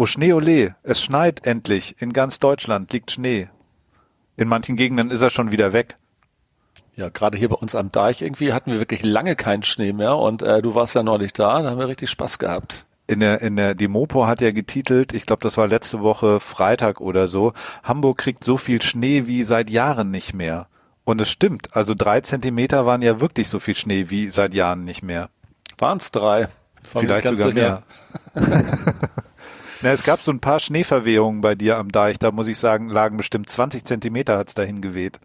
Oh, Schnee, ole. Es schneit endlich. In ganz Deutschland liegt Schnee. In manchen Gegenden ist er schon wieder weg. Ja, gerade hier bei uns am Deich irgendwie hatten wir wirklich lange keinen Schnee mehr und äh, du warst ja neulich da, da haben wir richtig Spaß gehabt. In der, in der, die Mopo hat ja getitelt, ich glaube, das war letzte Woche Freitag oder so, Hamburg kriegt so viel Schnee wie seit Jahren nicht mehr. Und es stimmt, also drei Zentimeter waren ja wirklich so viel Schnee wie seit Jahren nicht mehr. Waren es drei? Vielleicht sogar mehr. Na, es gab so ein paar Schneeverwehungen bei dir am Deich. Da muss ich sagen, lagen bestimmt 20 Zentimeter hat's dahin geweht.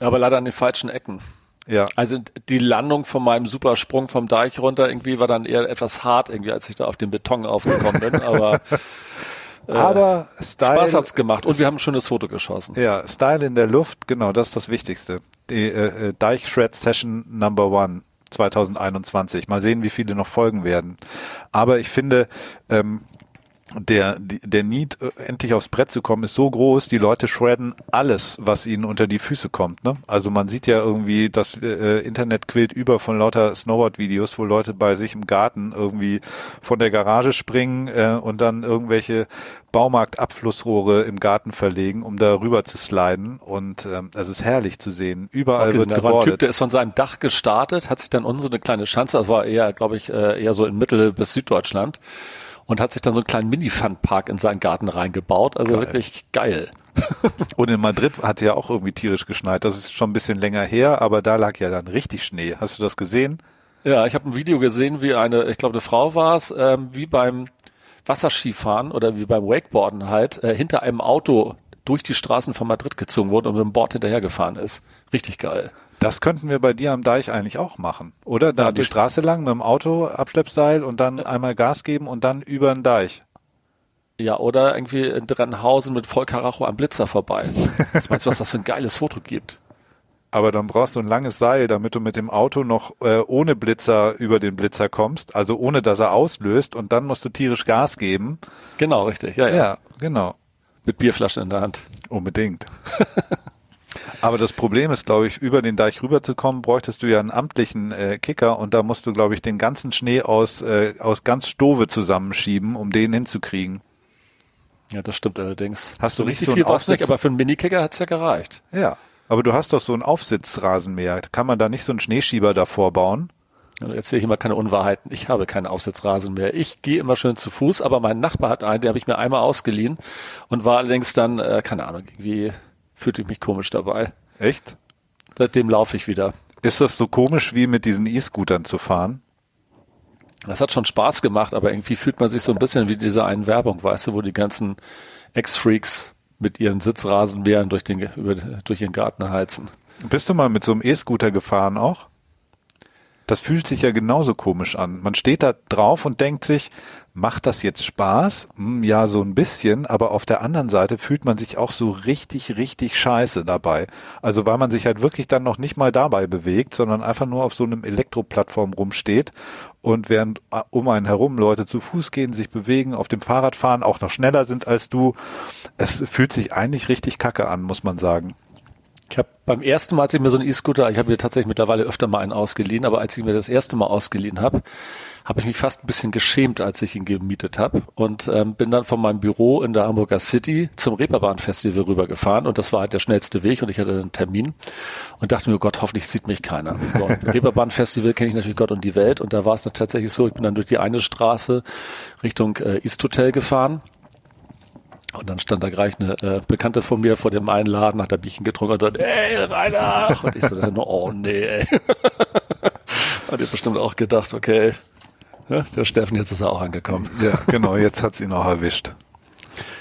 Aber leider an den falschen Ecken. Ja. Also die Landung von meinem Supersprung vom Deich runter irgendwie war dann eher etwas hart irgendwie, als ich da auf den Beton aufgekommen bin. Aber äh, aber Style, Spaß hat's gemacht und wir haben ein schönes Foto geschossen. Ja, Style in der Luft, genau, das ist das Wichtigste. Die äh, äh Deich Shred Session Number One 2021. Mal sehen, wie viele noch folgen werden. Aber ich finde, ähm, der, der Need, äh, endlich aufs Brett zu kommen, ist so groß, die Leute shredden alles, was ihnen unter die Füße kommt. Ne? Also man sieht ja irgendwie, das äh, Internet quillt über von lauter Snowboard-Videos, wo Leute bei sich im Garten irgendwie von der Garage springen äh, und dann irgendwelche Baumarktabflussrohre im Garten verlegen, um da rüber zu sliden. Und ähm, es ist herrlich zu sehen. Überall okay, wird war ein Typ, der ist von seinem Dach gestartet, hat sich dann unsere kleine Schanze, das war eher, glaube ich, äh, eher so in Mittel- bis Süddeutschland und hat sich dann so einen kleinen Mini-Fun-Park in seinen Garten reingebaut. Also geil. wirklich geil. und in Madrid hat ja auch irgendwie tierisch geschneit. Das ist schon ein bisschen länger her, aber da lag ja dann richtig Schnee. Hast du das gesehen? Ja, ich habe ein Video gesehen, wie eine, ich glaube, eine Frau war es, ähm, wie beim Wasserskifahren oder wie beim Wakeboarden halt, äh, hinter einem Auto durch die Straßen von Madrid gezogen wurde und mit dem Board hinterhergefahren ist. Richtig geil. Das könnten wir bei dir am Deich eigentlich auch machen, oder? Da ja, die Straße lang mit dem Auto, Abschleppseil und dann einmal Gas geben und dann über den Deich. Ja, oder irgendwie in Drennhausen mit Vollkaracho am Blitzer vorbei. Was meinst du, was das für ein geiles Foto gibt? Aber dann brauchst du ein langes Seil, damit du mit dem Auto noch äh, ohne Blitzer über den Blitzer kommst, also ohne dass er auslöst und dann musst du tierisch Gas geben. Genau, richtig. Ja, ja. ja genau. Mit Bierflaschen in der Hand. Unbedingt. Aber das Problem ist, glaube ich, über den Deich rüberzukommen, bräuchtest du ja einen amtlichen äh, Kicker und da musst du, glaube ich, den ganzen Schnee aus, äh, aus ganz Stove zusammenschieben, um den hinzukriegen. Ja, das stimmt allerdings. Hast du richtig so viel was nicht, aber für einen Minikicker hat's ja gereicht. Ja, aber du hast doch so einen Aufsitzrasenmäher. Kann man da nicht so einen Schneeschieber davor bauen? Jetzt erzähle ich immer keine Unwahrheiten. Ich habe keinen Aufsitzrasen mehr. Ich gehe immer schön zu Fuß, aber mein Nachbar hat einen, den habe ich mir einmal ausgeliehen und war allerdings dann, äh, keine Ahnung, irgendwie fühlte ich mich komisch dabei. Echt? Seitdem laufe ich wieder. Ist das so komisch wie mit diesen E-Scootern zu fahren? Das hat schon Spaß gemacht, aber irgendwie fühlt man sich so ein bisschen wie diese einen Werbung, weißt du, wo die ganzen Ex-Freaks mit ihren Sitzrasenmähern durch den, über, durch ihren Garten heizen. Bist du mal mit so einem E-Scooter gefahren auch? Das fühlt sich ja genauso komisch an. Man steht da drauf und denkt sich, macht das jetzt Spaß? Hm, ja, so ein bisschen, aber auf der anderen Seite fühlt man sich auch so richtig, richtig scheiße dabei. Also weil man sich halt wirklich dann noch nicht mal dabei bewegt, sondern einfach nur auf so einem Elektroplattform rumsteht und während äh, um einen herum Leute zu Fuß gehen, sich bewegen, auf dem Fahrrad fahren, auch noch schneller sind als du. Es fühlt sich eigentlich richtig kacke an, muss man sagen. Ich habe beim ersten Mal, als ich mir so einen E-Scooter, ich habe mir tatsächlich mittlerweile öfter mal einen ausgeliehen, aber als ich mir das erste Mal ausgeliehen habe, habe ich mich fast ein bisschen geschämt, als ich ihn gemietet habe und ähm, bin dann von meinem Büro in der Hamburger City zum Reeperbahn-Festival rübergefahren und das war halt der schnellste Weg und ich hatte einen Termin und dachte mir, Gott, hoffentlich sieht mich keiner. So, Reeperbahn-Festival kenne ich natürlich Gott und die Welt und da war es tatsächlich so, ich bin dann durch die eine Straße Richtung äh, East Hotel gefahren und dann stand da gleich eine äh, Bekannte von mir vor dem einen Laden, hat da Bierchen getrunken und sagt, ey, Rainer! Und ich so, oh nee, ey. Hat ihr bestimmt auch gedacht, okay, ja, der Steffen, jetzt ist er auch angekommen. Ja, genau, jetzt hat's ihn auch erwischt.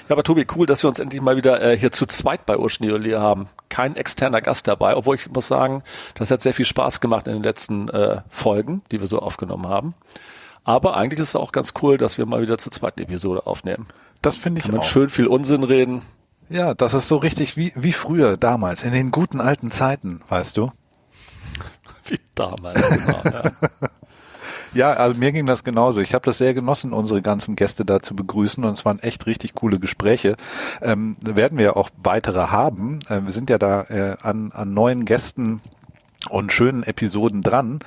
Ja, aber Tobi, cool, dass wir uns endlich mal wieder äh, hier zu zweit bei Urschneolier haben. Kein externer Gast dabei, obwohl ich muss sagen, das hat sehr viel Spaß gemacht in den letzten äh, Folgen, die wir so aufgenommen haben. Aber eigentlich ist es auch ganz cool, dass wir mal wieder zur zweiten Episode aufnehmen. Das finde ich Kann man auch. schön viel Unsinn reden. Ja, das ist so richtig wie, wie früher, damals, in den guten alten Zeiten, weißt du? Wie damals, genau. ja. Ja, also mir ging das genauso. Ich habe das sehr genossen, unsere ganzen Gäste da zu begrüßen und es waren echt richtig coole Gespräche. Ähm, werden wir ja auch weitere haben. Äh, wir sind ja da äh, an, an neuen Gästen und schönen Episoden dran.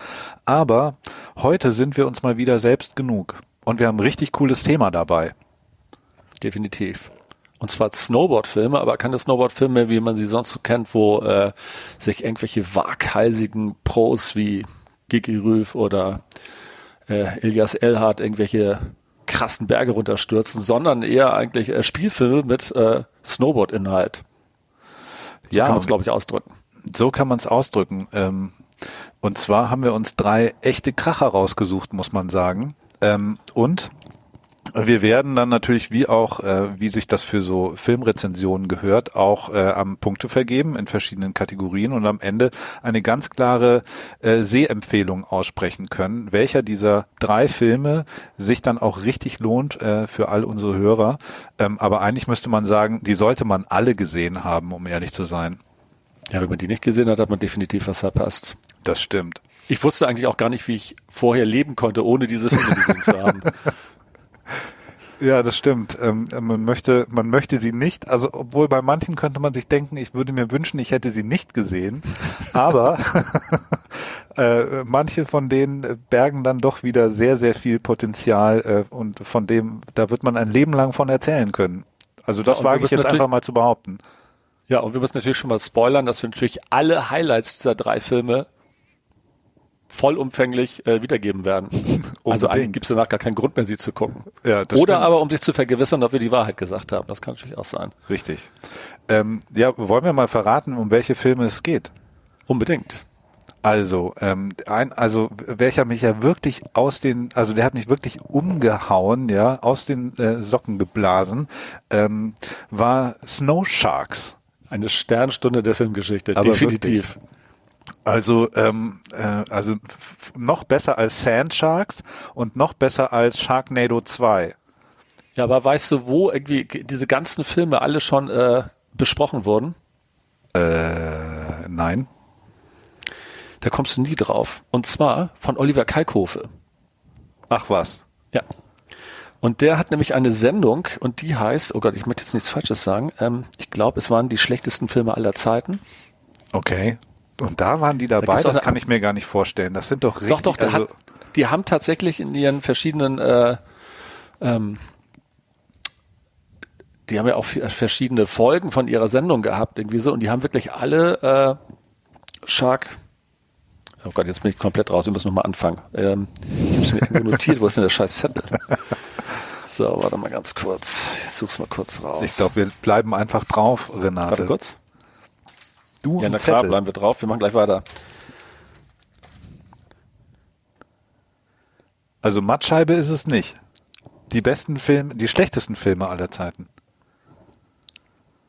Aber heute sind wir uns mal wieder selbst genug und wir haben ein richtig cooles Thema dabei. definitiv. Und zwar Snowboard-Filme, aber keine Snowboard-Filme, wie man sie sonst so kennt, wo äh, sich irgendwelche waghalsigen Pros wie Gigi Rüff oder äh, Elias Elhard irgendwelche krassen Berge runterstürzen, sondern eher eigentlich äh, Spielfilme mit äh, Snowboard-Inhalt. So Ja, kann man es, glaube ich, ausdrücken. So kann man es ausdrücken. Ähm, und zwar haben wir uns drei echte Kracher rausgesucht, muss man sagen. Ähm, und wir werden dann natürlich, wie auch, äh, wie sich das für so Filmrezensionen gehört, auch äh, am Punkte vergeben in verschiedenen Kategorien und am Ende eine ganz klare äh, Sehempfehlung aussprechen können, welcher dieser drei Filme sich dann auch richtig lohnt äh, für all unsere Hörer. Ähm, aber eigentlich müsste man sagen, die sollte man alle gesehen haben, um ehrlich zu sein. Ja, wenn man die nicht gesehen hat, hat man definitiv was verpasst. Das stimmt. Ich wusste eigentlich auch gar nicht, wie ich vorher leben konnte, ohne diese Filme gesehen zu haben. Ja, das stimmt. Ähm, man möchte, man möchte sie nicht. Also, obwohl bei manchen könnte man sich denken, ich würde mir wünschen, ich hätte sie nicht gesehen. Aber äh, manche von denen bergen dann doch wieder sehr, sehr viel Potenzial äh, und von dem, da wird man ein Leben lang von erzählen können. Also das Ja, wage ich jetzt einfach mal zu behaupten. Ja, und wir müssen natürlich schon mal spoilern, dass wir natürlich alle Highlights dieser drei Filme vollumfänglich äh, wiedergeben werden. also eigentlich gibt es danach gar keinen Grund mehr, sie zu gucken. Ja, das Oder stimmt. aber, um sich zu vergewissern, ob wir die Wahrheit gesagt haben. Das kann natürlich auch sein. Richtig. Ähm, ja, wollen wir mal verraten, um welche Filme es geht? Unbedingt. Also, ähm, ein, also welcher mich ja wirklich aus den, also der hat mich wirklich umgehauen, ja, aus den äh, Socken geblasen, ähm, war Snow Sharks. Eine Sternstunde der Filmgeschichte, Aber definitiv. Also, ähm, äh, also noch besser als Sand Sharks und noch besser als Sharknado 2. Ja, aber weißt du, wo irgendwie diese ganzen Filme alle schon äh, besprochen wurden? Äh, nein. Da kommst du nie drauf. Und zwar von Oliver Kalkofe. Ach was. Ja. Und der hat nämlich eine Sendung und die heißt, oh Gott, ich möchte jetzt nichts Falsches sagen, ähm, ich glaube, es waren die schlechtesten Filme aller Zeiten. Okay. Und da waren die dabei, auch das kann ich mir gar nicht vorstellen. Das sind doch richtig, Doch, doch, also, hat, die haben tatsächlich in ihren verschiedenen, äh, ähm, die haben ja auch verschiedene Folgen von ihrer Sendung gehabt, irgendwie so, und die haben wirklich alle äh, Shark. Oh Gott, jetzt bin ich komplett raus, wir müssen nochmal anfangen. Ähm, ich habe es mir irgendwo notiert, wo ist denn der scheiß Zettel? So, warte mal ganz kurz. Ich such's mal kurz raus. ich glaube, wir bleiben einfach drauf, Renate. Warte kurz. Du Ja, na klar, Zettel. bleiben wir drauf. Wir machen gleich weiter. Also Mattscheibe ist es nicht. Die besten Filme, die schlechtesten Filme aller Zeiten.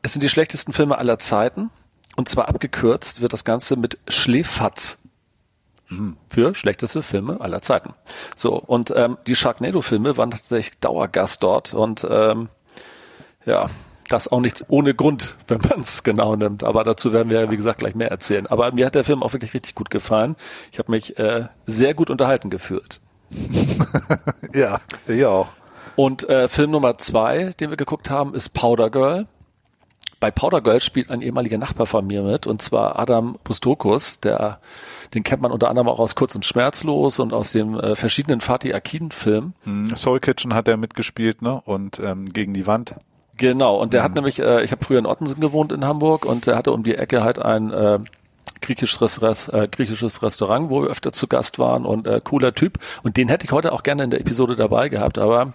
Es sind die schlechtesten Filme aller Zeiten. Und zwar abgekürzt wird das Ganze mit Schlefatz. Für schlechteste Filme aller Zeiten. So, und ähm, die Sharknado-Filme waren tatsächlich Dauergast dort und ähm, ja, das auch nicht ohne Grund, wenn man es genau nimmt. Aber dazu werden wir, wie gesagt, gleich mehr erzählen. Aber mir hat der Film auch wirklich richtig gut gefallen. Ich habe mich äh, sehr gut unterhalten gefühlt. Ja, ich auch. Und äh, Film Nummer zwei, den wir geguckt haben, ist Powder Girl. Bei Powder Girl spielt ein ehemaliger Nachbar von mir mit, und zwar Adam Bustokus, der, den kennt man unter anderem auch aus Kurz und Schmerzlos und aus den äh, verschiedenen Fatih Akin-Filmen. Hm, Soul Kitchen hat er mitgespielt, ne? Und ähm, gegen die Wand. Genau, und der hat nämlich, äh, ich habe früher in Ottensen gewohnt in Hamburg und der hatte um die Ecke halt ein äh, griechisches, äh, griechisches Restaurant, wo wir öfter zu Gast waren und äh, cooler Typ. Und den hätte ich heute auch gerne in der Episode dabei gehabt, aber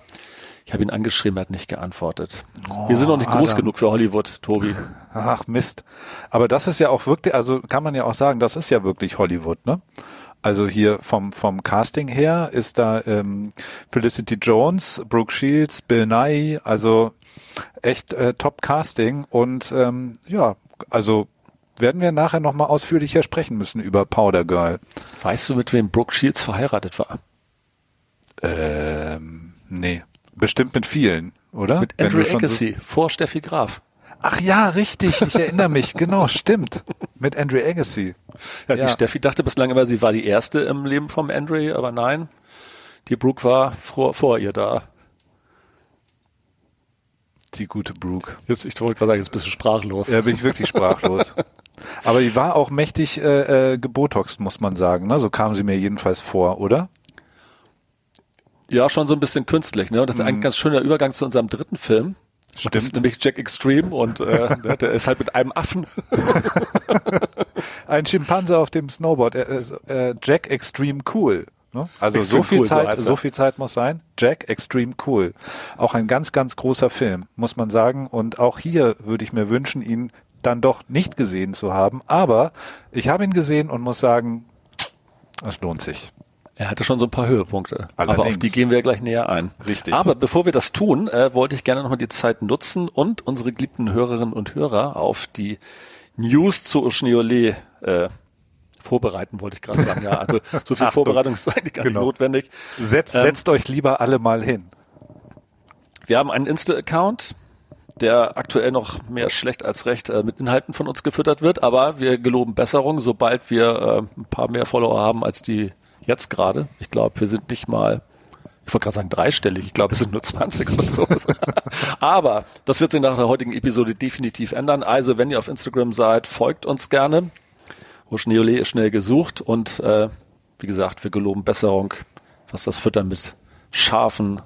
ich habe ihn angeschrieben, er hat nicht geantwortet. wir sind noch nicht groß Adam. genug für Hollywood, Tobi. Ach Mist. Aber das ist ja auch wirklich, also kann man ja auch sagen, das ist ja wirklich Hollywood, ne? Also hier vom vom Casting her ist da ähm, Felicity Jones, Brooke Shields, Bill Nye, also echt äh, Top Casting und ähm, ja, also werden wir nachher noch mal ausführlicher sprechen müssen über Powder Girl. Weißt du, mit wem Brooke Shields verheiratet war? Ähm, nee, bestimmt mit vielen, oder? Mit Andrew schon so- Agassi, vor Steffi Graf. Ach ja, richtig, ich erinnere mich, genau, stimmt. Mit Andrew Agassi. Ja, Ja. die Steffi dachte bislang immer, sie war die erste im Leben vom Andre, aber nein, die Brooke war vor, vor ihr da. Die gute Brooke. Jetzt, ich wollte gerade sagen, jetzt bist du sprachlos. Ja, bin ich wirklich sprachlos. Aber die war auch mächtig äh, äh, gebotoxt, muss man sagen. Ne? So kam sie mir jedenfalls vor, oder? Ja, schon so ein bisschen künstlich, ne? Das ist Mhm. ein ganz schöner Übergang zu unserem dritten Film. Stimmt. Das ist nämlich Jack Extreme und äh, der ist halt mit einem Affen. Ein Schimpanse auf dem Snowboard. Äh, Jack Extreme Cool. Ne? Also Extreme so viel cool, Zeit, so, so viel Zeit muss sein. Jack Extreme Cool. Auch ein ganz, ganz großer Film, muss man sagen. Und auch hier würde ich mir wünschen, ihn dann doch nicht gesehen zu haben. Aber ich habe ihn gesehen und muss sagen, es lohnt sich. Er hatte schon so ein paar Höhepunkte, Allerdings. aber auf die gehen wir gleich näher ein. Richtig. Aber bevor wir das tun, äh, wollte ich gerne nochmal die Zeit nutzen und unsere geliebten Hörerinnen und Hörer auf die News zu Oschniole äh, vorbereiten, wollte ich gerade sagen. Ja, also so viel Vorbereitung ist eigentlich gar genau. nicht notwendig. Setzt, ähm, setzt euch lieber alle mal hin. Wir haben einen Insta-Account, der aktuell noch mehr schlecht als recht äh, mit Inhalten von uns gefüttert wird, aber wir geloben Besserung, sobald wir äh, ein paar mehr Follower haben als die jetzt gerade. Ich glaube, wir sind nicht mal, ich wollte gerade sagen dreistellig, ich glaube, es sind nur 20 oder so. Aber das wird sich nach der heutigen Episode definitiv ändern. Also, wenn ihr auf Instagram seid, folgt uns gerne. Oschneole ist schnell gesucht und äh, wie gesagt, wir geloben Besserung, was das Füttern mit scharfen,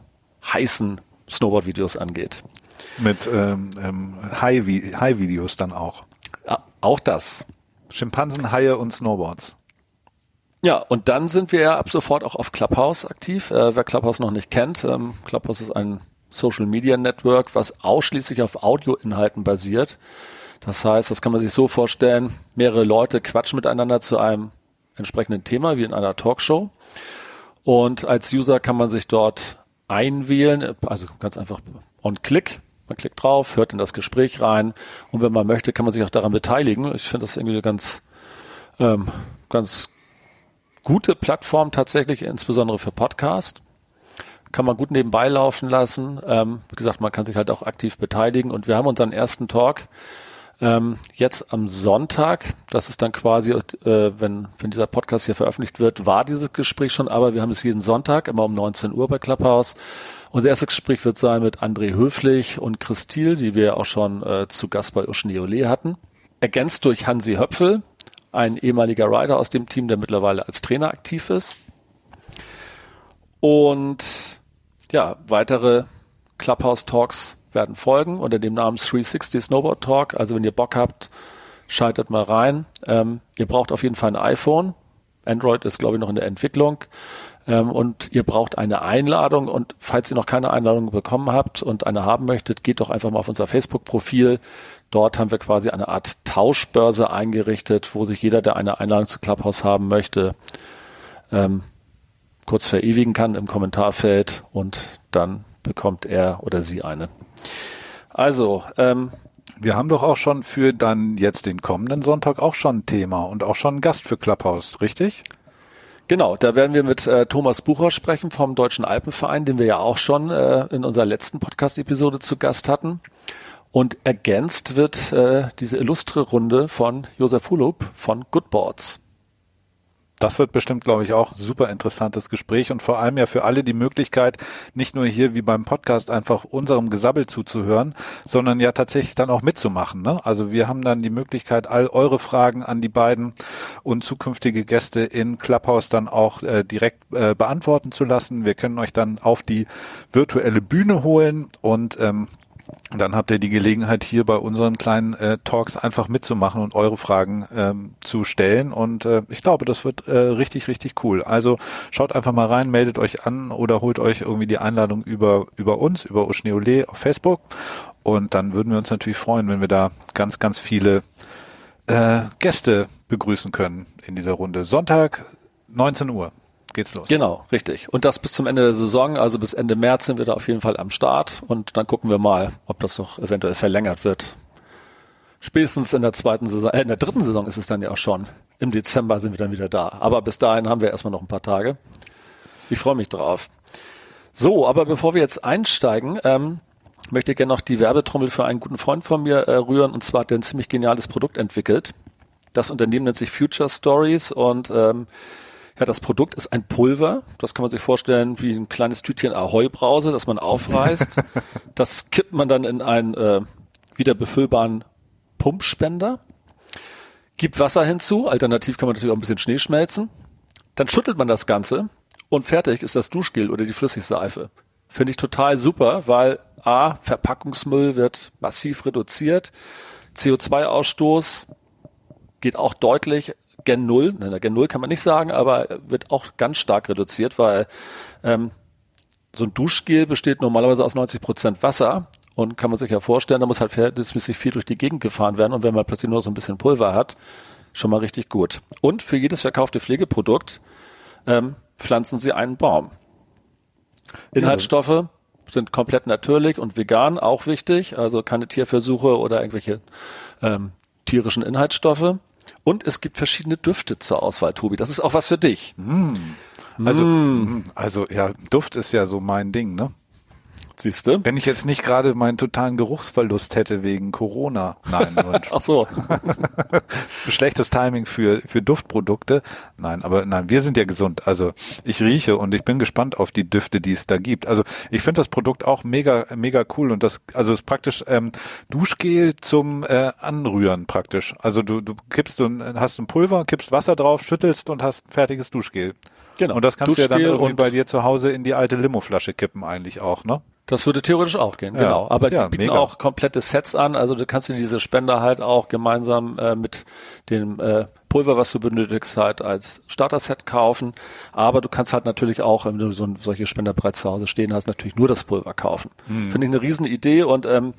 heißen Snowboard-Videos angeht. Mit ähm, ähm, High-Videos dann auch. Ja, auch das. Schimpansen, Haie und Snowboards. Ja, und dann sind wir ja ab sofort auch auf Clubhouse aktiv. Äh, wer Clubhouse noch nicht kennt, ähm, Clubhouse ist ein Social Media Network, was ausschließlich auf Audioinhalten basiert. Das heißt, das kann man sich so vorstellen, mehrere Leute quatschen miteinander zu einem entsprechenden Thema, wie in einer Talkshow. Und als User kann man sich dort einwählen, also ganz einfach on Click. Man klickt drauf, hört in das Gespräch rein und wenn man möchte, kann man sich auch daran beteiligen. Ich finde das irgendwie ganz, ähm, ganz gute Plattform tatsächlich, insbesondere für Podcast. Kann man gut nebenbei laufen lassen. Ähm, wie gesagt, man kann sich halt auch aktiv beteiligen. Und wir haben unseren ersten Talk ähm, jetzt am Sonntag. Das ist dann quasi, äh, wenn, wenn dieser Podcast hier veröffentlicht wird, war dieses Gespräch schon, aber wir haben es jeden Sonntag, immer um 19 Uhr bei Clubhouse. Unser erstes Gespräch wird sein mit André Höflich und Christil, die wir auch schon äh, zu Gast bei Uschen Ole hatten. Ergänzt durch Hansi Höpfel, ein ehemaliger Rider aus dem Team, der mittlerweile als Trainer aktiv ist. Und ja, weitere Clubhouse Talks werden folgen unter dem Namen 360 Snowboard Talk. Also wenn ihr Bock habt, schaltet mal rein. Ähm, ihr braucht auf jeden Fall ein iPhone. Android ist, glaube ich, noch in der Entwicklung. Ähm, und ihr braucht eine Einladung. Und falls ihr noch keine Einladung bekommen habt und eine haben möchtet, geht doch einfach mal auf unser Facebook-Profil. Dort haben wir quasi eine Art Tauschbörse eingerichtet, wo sich jeder, der eine Einladung zu Clubhouse haben möchte, ähm, kurz verewigen kann im Kommentarfeld und dann bekommt er oder sie eine. Also, ähm, wir haben doch auch schon für dann jetzt den kommenden Sonntag auch schon ein Thema und auch schon einen Gast für Clubhouse, richtig? Genau, da werden wir mit äh, Thomas Bucher sprechen vom Deutschen Alpenverein, den wir ja auch schon äh, in unserer letzten Podcast-Episode zu Gast hatten. Und ergänzt wird äh, diese illustre Runde von Josef Hulup von Goodboards. Das wird bestimmt, glaube ich, auch super interessantes Gespräch und vor allem ja für alle die Möglichkeit, nicht nur hier wie beim Podcast einfach unserem Gesabbel zuzuhören, sondern ja tatsächlich dann auch mitzumachen. Ne? Also wir haben dann die Möglichkeit, all eure Fragen an die beiden und zukünftige Gäste in Clubhouse dann auch äh, direkt äh, beantworten zu lassen. Wir können euch dann auf die virtuelle Bühne holen und ähm, dann habt ihr die Gelegenheit, hier bei unseren kleinen äh, Talks einfach mitzumachen und eure Fragen ähm, zu stellen. Und äh, ich glaube, das wird äh, richtig, richtig cool. Also schaut einfach mal rein, meldet euch an oder holt euch irgendwie die Einladung über, über uns, über Oschneole auf Facebook. Und dann würden wir uns natürlich freuen, wenn wir da ganz, ganz viele äh, Gäste begrüßen können in dieser Runde. Sonntag, 19 Uhr geht's los. Genau, richtig. Und das bis zum Ende der Saison, also bis Ende März sind wir da auf jeden Fall am Start und dann gucken wir mal, ob das noch eventuell verlängert wird. Spätestens in der zweiten Saison, äh, in der dritten Saison ist es dann ja auch schon. Im Dezember sind wir dann wieder da. Aber bis dahin haben wir erstmal noch ein paar Tage. Ich freue mich drauf. So, aber bevor wir jetzt einsteigen, ähm, möchte ich gerne noch die Werbetrommel für einen guten Freund von mir äh, rühren. Und zwar hat er ein ziemlich geniales Produkt entwickelt. Das Unternehmen nennt sich Future Stories und ähm, ja, das Produkt ist ein Pulver. Das kann man sich vorstellen wie ein kleines Tütchen Ahoi-Brause, das man aufreißt. das kippt man dann in einen äh, wieder befüllbaren Pumpspender, gibt Wasser hinzu. Alternativ kann man natürlich auch ein bisschen Schnee schmelzen. Dann schüttelt man das Ganze und fertig ist das Duschgel oder die Flüssigseife. Finde ich total super, weil A, Verpackungsmüll wird massiv reduziert, CO2-Ausstoß geht auch deutlich Gen 0, nein, Gen 0 kann man nicht sagen, aber wird auch ganz stark reduziert, weil ähm, so ein Duschgel besteht normalerweise aus 90 Prozent Wasser und kann man sich ja vorstellen, da muss halt verhältnismäßig viel durch die Gegend gefahren werden und wenn man plötzlich nur so ein bisschen Pulver hat, schon mal richtig gut. Und für jedes verkaufte Pflegeprodukt ähm, pflanzen sie einen Baum. Inhaltsstoffe sind komplett natürlich und vegan, auch wichtig, also keine Tierversuche oder irgendwelche ähm, tierischen Inhaltsstoffe. Und es gibt verschiedene Düfte zur Auswahl, Tobi. Das ist auch was für dich. Mm. Also, mm. also ja, Duft ist ja so mein Ding, ne? Siehst du? Wenn ich jetzt nicht gerade meinen totalen Geruchsverlust hätte wegen Corona. Nein, Ach so. Schlechtes Timing für, für Duftprodukte. Nein, aber nein, wir sind ja gesund. Also ich rieche und ich bin gespannt auf die Düfte, die es da gibt. Also ich finde das Produkt auch mega, mega cool und das, also es ist praktisch ähm, Duschgel zum äh, Anrühren praktisch. Also du, du kippst so ein, hast ein Pulver, kippst Wasser drauf, schüttelst und hast ein fertiges Duschgel. Genau. Und das kannst Duschgel du ja dann irgendwie bei dir zu Hause in die alte Limoflasche kippen eigentlich auch, ne? Das würde theoretisch auch gehen, ja. genau. Aber ja, die bieten mega. auch komplette Sets an. Also du kannst dir diese Spender halt auch gemeinsam äh, mit dem äh, Pulver, was du benötigst, halt als Starter-Set kaufen. Aber du kannst halt natürlich auch, wenn du so solche Spender bereits zu Hause stehen hast, natürlich nur das Pulver kaufen. Hm. Finde ich eine Riesenidee und ähm,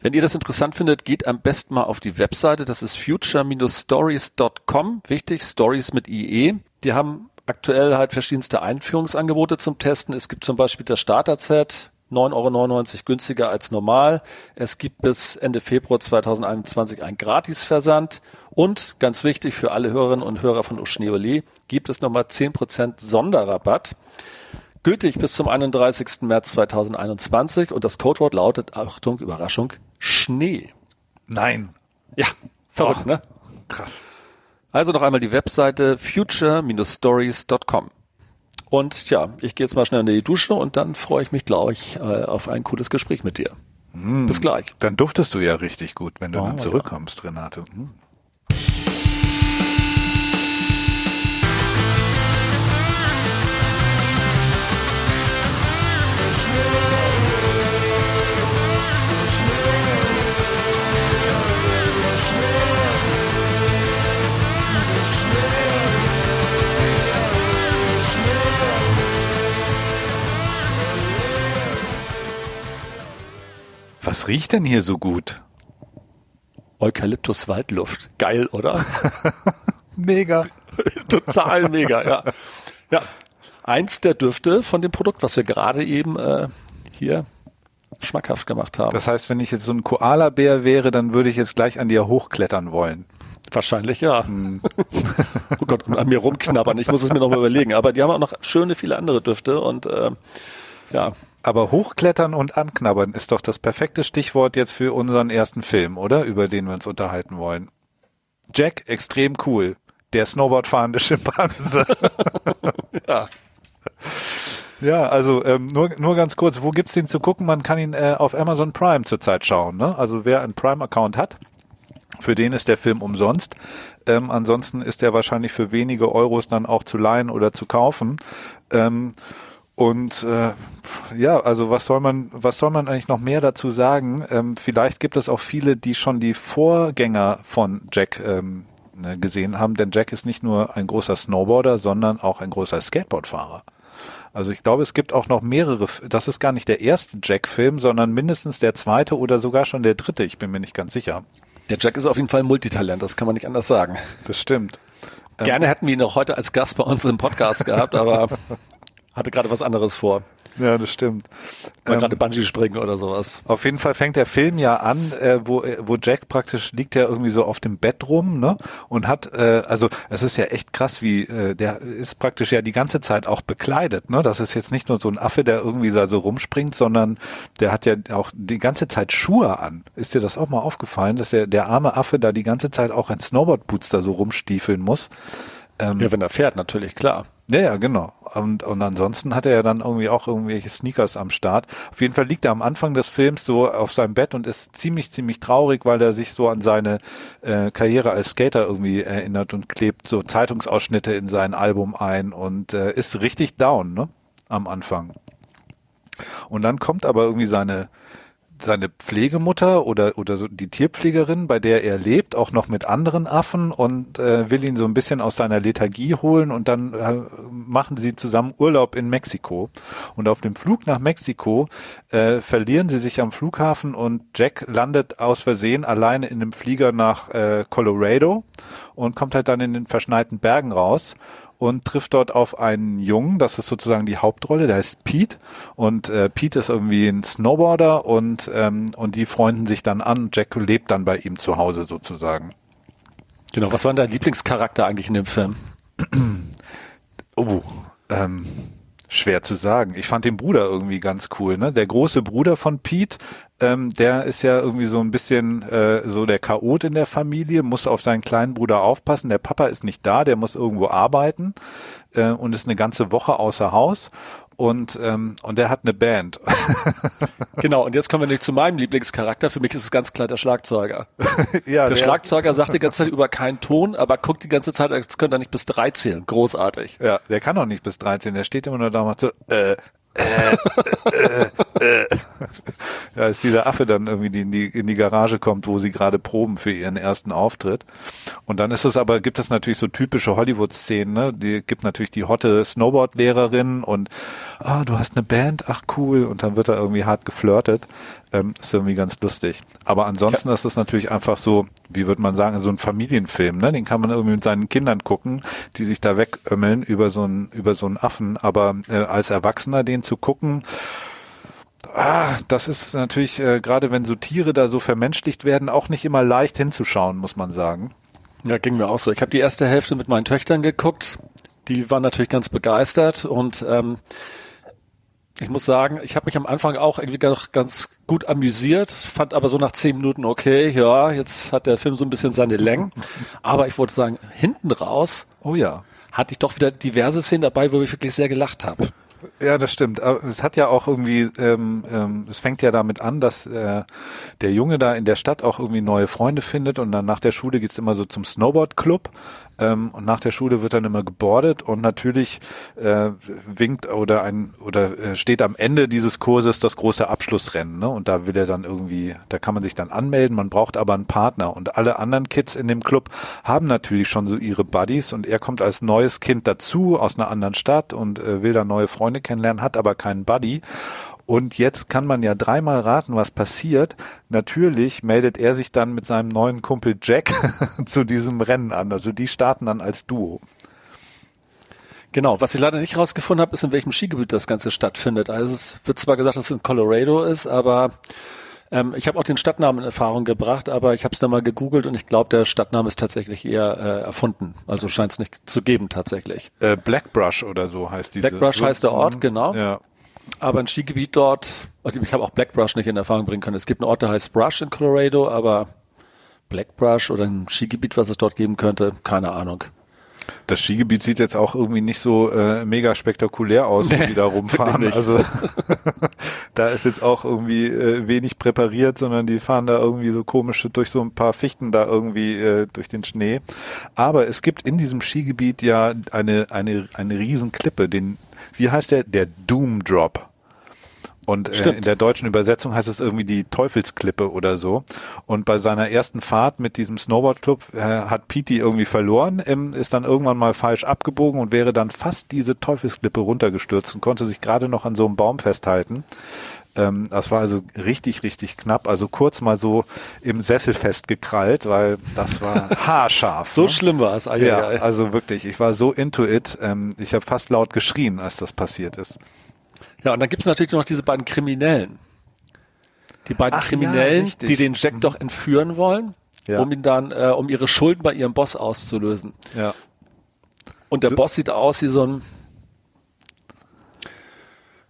wenn ihr das interessant findet, geht am besten mal auf die Webseite. Das ist future-stories.com. Wichtig, Stories mit IE. Die haben aktuell halt verschiedenste Einführungsangebote zum Testen. Es gibt zum Beispiel das Starter-Set, 9,99 Euro günstiger als normal. Es gibt bis Ende Februar 2021 ein Gratisversand. Und ganz wichtig für alle Hörerinnen und Hörer von Uschneole gibt es nochmal 10% Sonderrabatt. Gültig bis zum 31. März 2021 und das Codewort lautet, Achtung, Überraschung, Schnee. Nein. Ja, verrückt, Och, ne? Krass. Also noch einmal die Webseite future-stories.com. Und ja, ich gehe jetzt mal schnell in die Dusche und dann freue ich mich, glaube ich, äh, auf ein cooles Gespräch mit dir. Mm, Bis gleich. Dann duftest du ja richtig gut, wenn du oh, dann zurückkommst, ja. Renate. Mm. Was riecht denn hier so gut? Eukalyptus Waldluft. Geil, oder? mega. Total mega, ja. Ja. Eins der Düfte von dem Produkt, was wir gerade eben äh, hier schmackhaft gemacht haben. Das heißt, wenn ich jetzt so ein Koala-Bär wäre, dann würde ich jetzt gleich an dir hochklettern wollen. Wahrscheinlich ja. Hm. oh Gott, und an mir rumknabbern. Ich muss es mir noch mal überlegen. Aber die haben auch noch schöne viele andere Düfte und äh, ja, aber hochklettern und anknabbern ist doch das perfekte Stichwort jetzt für unseren ersten Film, oder? Über den wir uns unterhalten wollen. Jack, extrem cool. Der Snowboardfahrende Schimpanse. ja. Ja, also ähm, nur, nur ganz kurz, wo gibt's den zu gucken? Man kann ihn äh, auf Amazon Prime zurzeit schauen. Ne? Also wer einen Prime-Account hat, für den ist der Film umsonst. Ähm, ansonsten ist er wahrscheinlich für wenige Euros dann auch zu leihen oder zu kaufen. Ähm, und äh, ja, also was soll man, was soll man eigentlich noch mehr dazu sagen? Ähm, vielleicht gibt es auch viele, die schon die Vorgänger von Jack ähm, ne, gesehen haben, denn Jack ist nicht nur ein großer Snowboarder, sondern auch ein großer Skateboardfahrer. Also ich glaube, es gibt auch noch mehrere, das ist gar nicht der erste Jack-Film, sondern mindestens der zweite oder sogar schon der dritte, ich bin mir nicht ganz sicher. Der Jack ist auf jeden Fall ein Multitalent, das kann man nicht anders sagen. Das stimmt. Gerne hätten wir ihn auch heute als Gast bei uns im Podcast gehabt, aber hatte gerade was anderes vor. Ja, das stimmt. Mal ähm, gerade Bungee springen oder sowas. Auf jeden Fall fängt der Film ja an, äh, wo, äh, wo Jack praktisch liegt ja irgendwie so auf dem Bett rum, ne? Und hat, äh, also es ist ja echt krass, wie äh, der ist praktisch ja die ganze Zeit auch bekleidet, ne? Das ist jetzt nicht nur so ein Affe, der irgendwie so rumspringt, sondern der hat ja auch die ganze Zeit Schuhe an. Ist dir das auch mal aufgefallen, dass der, der arme Affe da die ganze Zeit auch ein Snowboardboots da so rumstiefeln muss? Ähm, ja, wenn er fährt, natürlich, klar. Ja, ja, genau. Und, und ansonsten hat er ja dann irgendwie auch irgendwelche Sneakers am Start. Auf jeden Fall liegt er am Anfang des Films so auf seinem Bett und ist ziemlich, ziemlich traurig, weil er sich so an seine äh, Karriere als Skater irgendwie erinnert und klebt so Zeitungsausschnitte in sein Album ein und äh, ist richtig down, ne? Am Anfang. Und dann kommt aber irgendwie seine seine Pflegemutter oder oder so die Tierpflegerin, bei der er lebt, auch noch mit anderen Affen und äh, will ihn so ein bisschen aus seiner Lethargie holen und dann äh, machen sie zusammen Urlaub in Mexiko. Und auf dem Flug nach Mexiko äh, verlieren sie sich am Flughafen und Jack landet aus Versehen alleine in einem Flieger nach äh, Colorado und kommt halt dann in den verschneiten Bergen raus und trifft dort auf einen Jungen, das ist sozusagen die Hauptrolle, der heißt Pete und äh, Pete ist irgendwie ein Snowboarder und ähm, und die freunden sich dann an. Jack lebt dann bei ihm zu Hause sozusagen. Genau, was war dein Lieblingscharakter eigentlich in dem Film? oh, ähm, schwer zu sagen. Ich fand den Bruder irgendwie ganz cool, ne? Der große Bruder von Pete, ähm, der ist ja irgendwie so ein bisschen äh, so der Chaot in der Familie, muss auf seinen kleinen Bruder aufpassen. Der Papa ist nicht da, der muss irgendwo arbeiten äh, und ist eine ganze Woche außer Haus und ähm, und der hat eine Band. genau, und jetzt kommen wir nicht zu meinem Lieblingscharakter. Für mich ist es ganz klar der Schlagzeuger. ja, der, der Schlagzeuger sagt die ganze Zeit über keinen Ton, aber guckt die ganze Zeit, als könnte er nicht bis drei zählen. Großartig. Ja, der kann auch nicht bis drei zählen. Der steht immer nur da und macht so, äh, äh, äh, äh. ja, ist dieser Affe dann irgendwie, die in die, in die Garage kommt, wo sie gerade proben für ihren ersten Auftritt. Und dann ist es aber, gibt es natürlich so typische Hollywood-Szenen, ne? Die gibt natürlich die hotte Snowboard-Lehrerin und ah, du hast eine Band, ach cool, und dann wird da irgendwie hart geflirtet. Ähm, ist irgendwie ganz lustig. Aber ansonsten ja. ist es natürlich einfach so, wie würde man sagen, so ein Familienfilm, ne? Den kann man irgendwie mit seinen Kindern gucken, die sich da wegömmeln über so einen, über so einen Affen. Aber äh, als Erwachsener den zu gucken, Ah, das ist natürlich, äh, gerade wenn so Tiere da so vermenschlicht werden, auch nicht immer leicht hinzuschauen, muss man sagen. Ja, ging mir auch so. Ich habe die erste Hälfte mit meinen Töchtern geguckt. Die waren natürlich ganz begeistert und ähm, ich muss sagen, ich habe mich am Anfang auch irgendwie ganz gut amüsiert, fand aber so nach zehn Minuten, okay, ja, jetzt hat der Film so ein bisschen seine Längen. Aber ich wollte sagen, hinten raus, oh ja, hatte ich doch wieder diverse Szenen dabei, wo ich wirklich sehr gelacht habe. Ja, das stimmt. Aber es hat ja auch irgendwie, ähm, ähm, es fängt ja damit an, dass äh, der Junge da in der Stadt auch irgendwie neue Freunde findet und dann nach der Schule geht's immer so zum Snowboard-Club ähm, und nach der Schule wird dann immer gebordet und natürlich äh, winkt oder ein oder äh, steht am Ende dieses Kurses das große Abschlussrennen, ne? Und da will er dann irgendwie, da kann man sich dann anmelden, man braucht aber einen Partner und alle anderen Kids in dem Club haben natürlich schon so ihre Buddies und er kommt als neues Kind dazu aus einer anderen Stadt und äh, will da neue Freunde kennenlernen, hat aber keinen Buddy und jetzt kann man ja dreimal raten, was passiert. Natürlich meldet er sich dann mit seinem neuen Kumpel Jack zu diesem Rennen an. Also die starten dann als Duo. Genau, was ich leider nicht rausgefunden habe, ist, in welchem Skigebiet das Ganze stattfindet. Also es wird zwar gesagt, dass es in Colorado ist, aber ähm, ich habe auch den Stadtnamen in Erfahrung gebracht, aber ich habe es dann mal gegoogelt und ich glaube, der Stadtname ist tatsächlich eher äh, erfunden. Also scheint es nicht zu geben tatsächlich. Äh, Blackbrush oder so heißt diese. Blackbrush heißt der Ort, genau. Ja. Aber ein Skigebiet dort, ich habe auch Blackbrush nicht in Erfahrung bringen können. Es gibt einen Ort, der heißt Brush in Colorado, aber Blackbrush oder ein Skigebiet, was es dort geben könnte, keine Ahnung. Das Skigebiet sieht jetzt auch irgendwie nicht so äh, mega spektakulär aus, nee, die da rumfahren. Also da ist jetzt auch irgendwie äh, wenig präpariert, sondern die fahren da irgendwie so komische durch so ein paar Fichten da irgendwie äh, durch den Schnee. Aber es gibt in diesem Skigebiet ja eine eine eine Riesenklippe, den wie heißt der? Der Doom Drop. Und äh, in der deutschen Übersetzung heißt es irgendwie die Teufelsklippe oder so. Und bei seiner ersten Fahrt mit diesem Snowboardclub äh, hat Pete irgendwie verloren, ähm, ist dann irgendwann mal falsch abgebogen und wäre dann fast diese Teufelsklippe runtergestürzt und konnte sich gerade noch an so einem Baum festhalten. Ähm, das war also richtig, richtig knapp. Also kurz mal so im Sessel festgekrallt, weil das war haarscharf. so ne? schlimm war es. Ja, also wirklich. Ich war so into it. Ähm, ich habe fast laut geschrien, als das passiert ist. Ja, und dann gibt es natürlich noch diese beiden Kriminellen. Die beiden Ach, Kriminellen, ja, die den Jack mhm. doch entführen wollen, ja. um ihn dann, äh, um ihre Schulden bei ihrem Boss auszulösen. Ja. Und der so. Boss sieht aus wie so ein,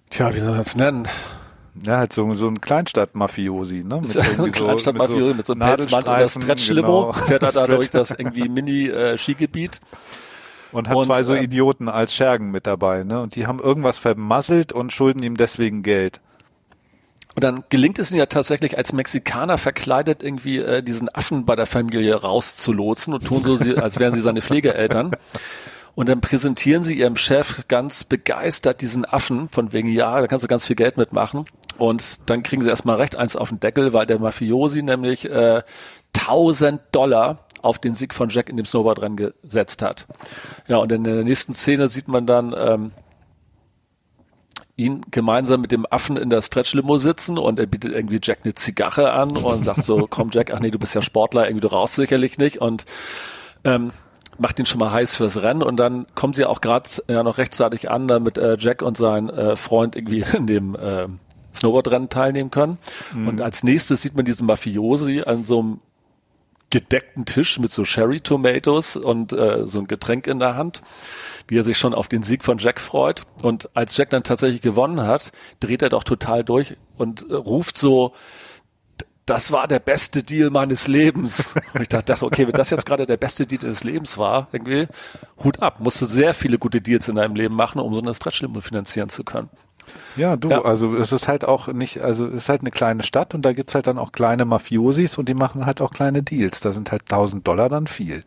tja, wie soll man das nennen? Ja, halt so, so ein Kleinstadt-Mafiosi, ne? Mit ein Kleinstadt-Mafiosi mit, so, mit so einem Pelzmann und der Stretch-Limo, genau. fährt er da durch das irgendwie Mini-Skigebiet. Äh, und hat und, zwei so äh, Idioten als Schergen mit dabei, ne? Und die haben irgendwas vermasselt und schulden ihm deswegen Geld. Und dann gelingt es ihnen ja tatsächlich als Mexikaner verkleidet irgendwie äh, diesen Affen bei der Familie rauszulotsen und tun so, als wären sie seine Pflegeeltern. Und dann präsentieren sie ihrem Chef ganz begeistert diesen Affen, von wegen, ja, da kannst du ganz viel Geld mitmachen. Und dann kriegen sie erstmal recht eins auf den Deckel, weil der Mafiosi nämlich äh, 1000 Dollar auf den Sieg von Jack in dem Snowboardrennen gesetzt hat. Ja, und in der nächsten Szene sieht man dann ähm, ihn gemeinsam mit dem Affen in der Stretch-Limo sitzen und er bietet irgendwie Jack eine Zigarre an und sagt so, komm Jack, ach nee, du bist ja Sportler, irgendwie du rauchst sicherlich nicht und ähm, macht ihn schon mal heiß fürs Rennen und dann kommen sie auch gerade ja noch rechtzeitig an, damit äh, Jack und sein äh, Freund irgendwie in dem äh, Snowboardrennen teilnehmen können. Mhm. Und als nächstes sieht man diesen Mafiosi an so einem gedeckten Tisch mit so Sherry Tomatoes und äh, so ein Getränk in der Hand, wie er sich schon auf den Sieg von Jack freut. Und als Jack dann tatsächlich gewonnen hat, dreht er doch total durch und äh, ruft so, das war der beste Deal meines Lebens. Und ich dachte, okay, wenn das jetzt gerade der beste Deal des Lebens war, irgendwie, Hut ab, musst du sehr viele gute Deals in deinem Leben machen, um so eine Stretch-Limo finanzieren zu können. Ja, du, ja. also es ist halt auch nicht, also es ist halt eine kleine Stadt und da gibt's halt dann auch kleine Mafiosis und die machen halt auch kleine Deals. Da sind halt 1000 Dollar dann viel.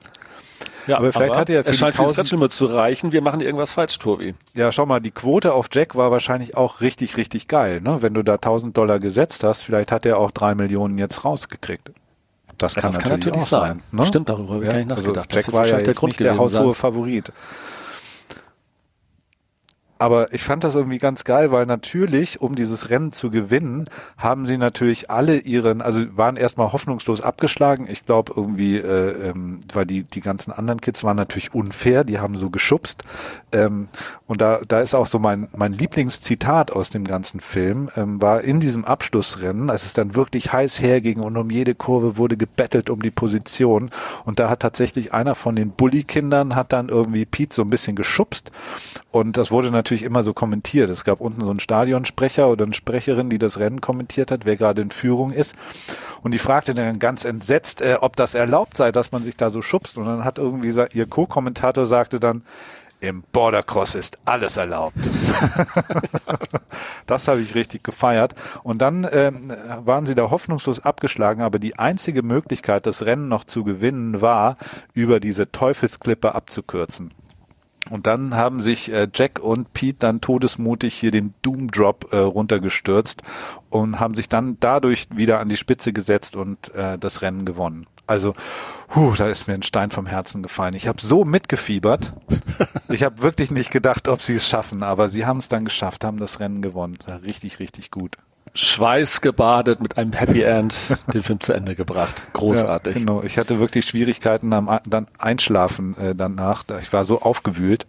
Ja, aber vielleicht aber hat er ja für es scheint für die zu reichen. Wir machen irgendwas falsch, Tobi. Ja, schau mal, die Quote auf Jack war wahrscheinlich auch richtig, richtig geil. Ne? Wenn du da 1000 Dollar gesetzt hast, vielleicht hat er auch drei Millionen jetzt rausgekriegt. Das, ja, kann, das natürlich kann, natürlich sein. sein ne? Stimmt, darüber habe ich ja, gar nicht also nachgedacht. Also Jack war ja der, Grund nicht der haushohe Favorit aber ich fand das irgendwie ganz geil, weil natürlich, um dieses Rennen zu gewinnen, haben sie natürlich alle ihren, also waren erstmal hoffnungslos abgeschlagen. Ich glaube irgendwie, äh, ähm, weil die die ganzen anderen Kids waren natürlich unfair, die haben so geschubst. Ähm, und da da ist auch so mein mein Lieblingszitat aus dem ganzen Film ähm, war in diesem Abschlussrennen, als es dann wirklich heiß herging und um jede Kurve wurde gebettelt um die Position. Und da hat tatsächlich einer von den Bully-Kindern hat dann irgendwie Pete so ein bisschen geschubst und das wurde natürlich immer so kommentiert. Es gab unten so einen Stadionsprecher oder eine Sprecherin, die das Rennen kommentiert hat, wer gerade in Führung ist. Und die fragte dann ganz entsetzt, äh, ob das erlaubt sei, dass man sich da so schubst. Und dann hat irgendwie ihr Co-Kommentator sagte dann, im Bordercross ist alles erlaubt. das habe ich richtig gefeiert. Und dann ähm, waren sie da hoffnungslos abgeschlagen, aber die einzige Möglichkeit, das Rennen noch zu gewinnen, war, über diese Teufelsklippe abzukürzen. Und dann haben sich äh, Jack und Pete dann todesmutig hier den Doom Drop äh, runtergestürzt und haben sich dann dadurch wieder an die Spitze gesetzt und äh, das Rennen gewonnen. Also, puh, da ist mir ein Stein vom Herzen gefallen. Ich habe so mitgefiebert. Ich habe wirklich nicht gedacht, ob sie es schaffen, aber sie haben es dann geschafft, haben das Rennen gewonnen. Richtig, richtig gut. Schweißgebadet mit einem Happy End den Film zu Ende gebracht. Großartig. Ja, genau. Ich hatte wirklich Schwierigkeiten am dann Einschlafen äh, danach. Ich war so aufgewühlt.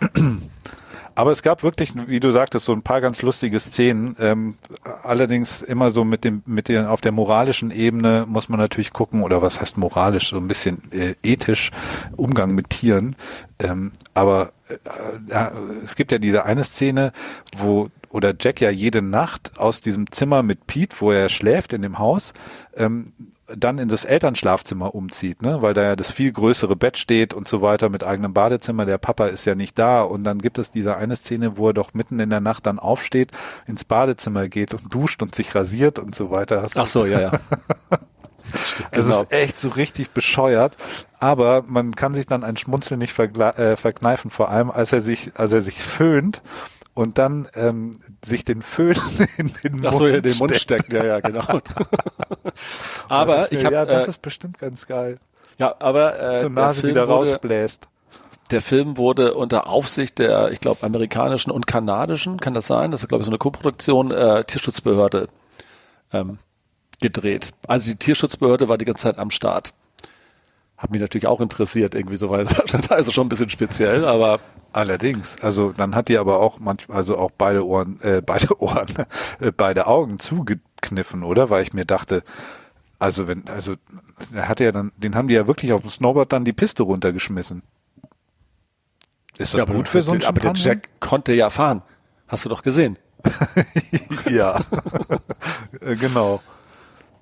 Aber es gab wirklich, wie du sagtest, so ein paar ganz lustige Szenen. Ähm, allerdings immer so mit dem, mit den, auf der moralischen Ebene muss man natürlich gucken, oder was heißt moralisch, so ein bisschen äh, ethisch Umgang mit Tieren. Ähm, aber äh, äh, es gibt ja diese eine Szene, wo oder Jack ja jede Nacht aus diesem Zimmer mit Pete, wo er schläft in dem Haus, ähm, dann in das Elternschlafzimmer umzieht, ne? weil da ja das viel größere Bett steht und so weiter mit eigenem Badezimmer. Der Papa ist ja nicht da und dann gibt es diese eine Szene, wo er doch mitten in der Nacht dann aufsteht, ins Badezimmer geht und duscht und sich rasiert und so weiter. Ach so, ja, ja. Das genau. ist echt so richtig bescheuert, aber man kann sich dann ein Schmunzeln nicht äh, verkneifen, vor allem als er sich, als er sich föhnt und dann ähm, sich den Föhn in den Mund, Ach so, in den Mund steckt. Ja, ja, genau. aber ich habe ja, das äh, ist bestimmt ganz geil. Ja, aber äh, so Nase wieder wurde, rausbläst. Der Film wurde unter Aufsicht der, ich glaube, amerikanischen und kanadischen, kann das sein? Das ist, glaube ich, so eine Koproduktion, äh, Tierschutzbehörde ähm, gedreht. Also die Tierschutzbehörde war die ganze Zeit am Start. Hat mich natürlich auch interessiert, irgendwie so, weil da ist es schon ein bisschen speziell, aber Allerdings, also dann hat die aber auch manchmal, also auch beide Ohren, äh, beide Ohren, äh, beide Augen zugekniffen, oder? Weil ich mir dachte, also wenn, also er hatte ja dann, den haben die ja wirklich auf dem Snowboard dann die Piste runtergeschmissen. Ist das ja, gut für so einen Aber der Jack konnte ja fahren. Hast du doch gesehen. ja, äh, genau.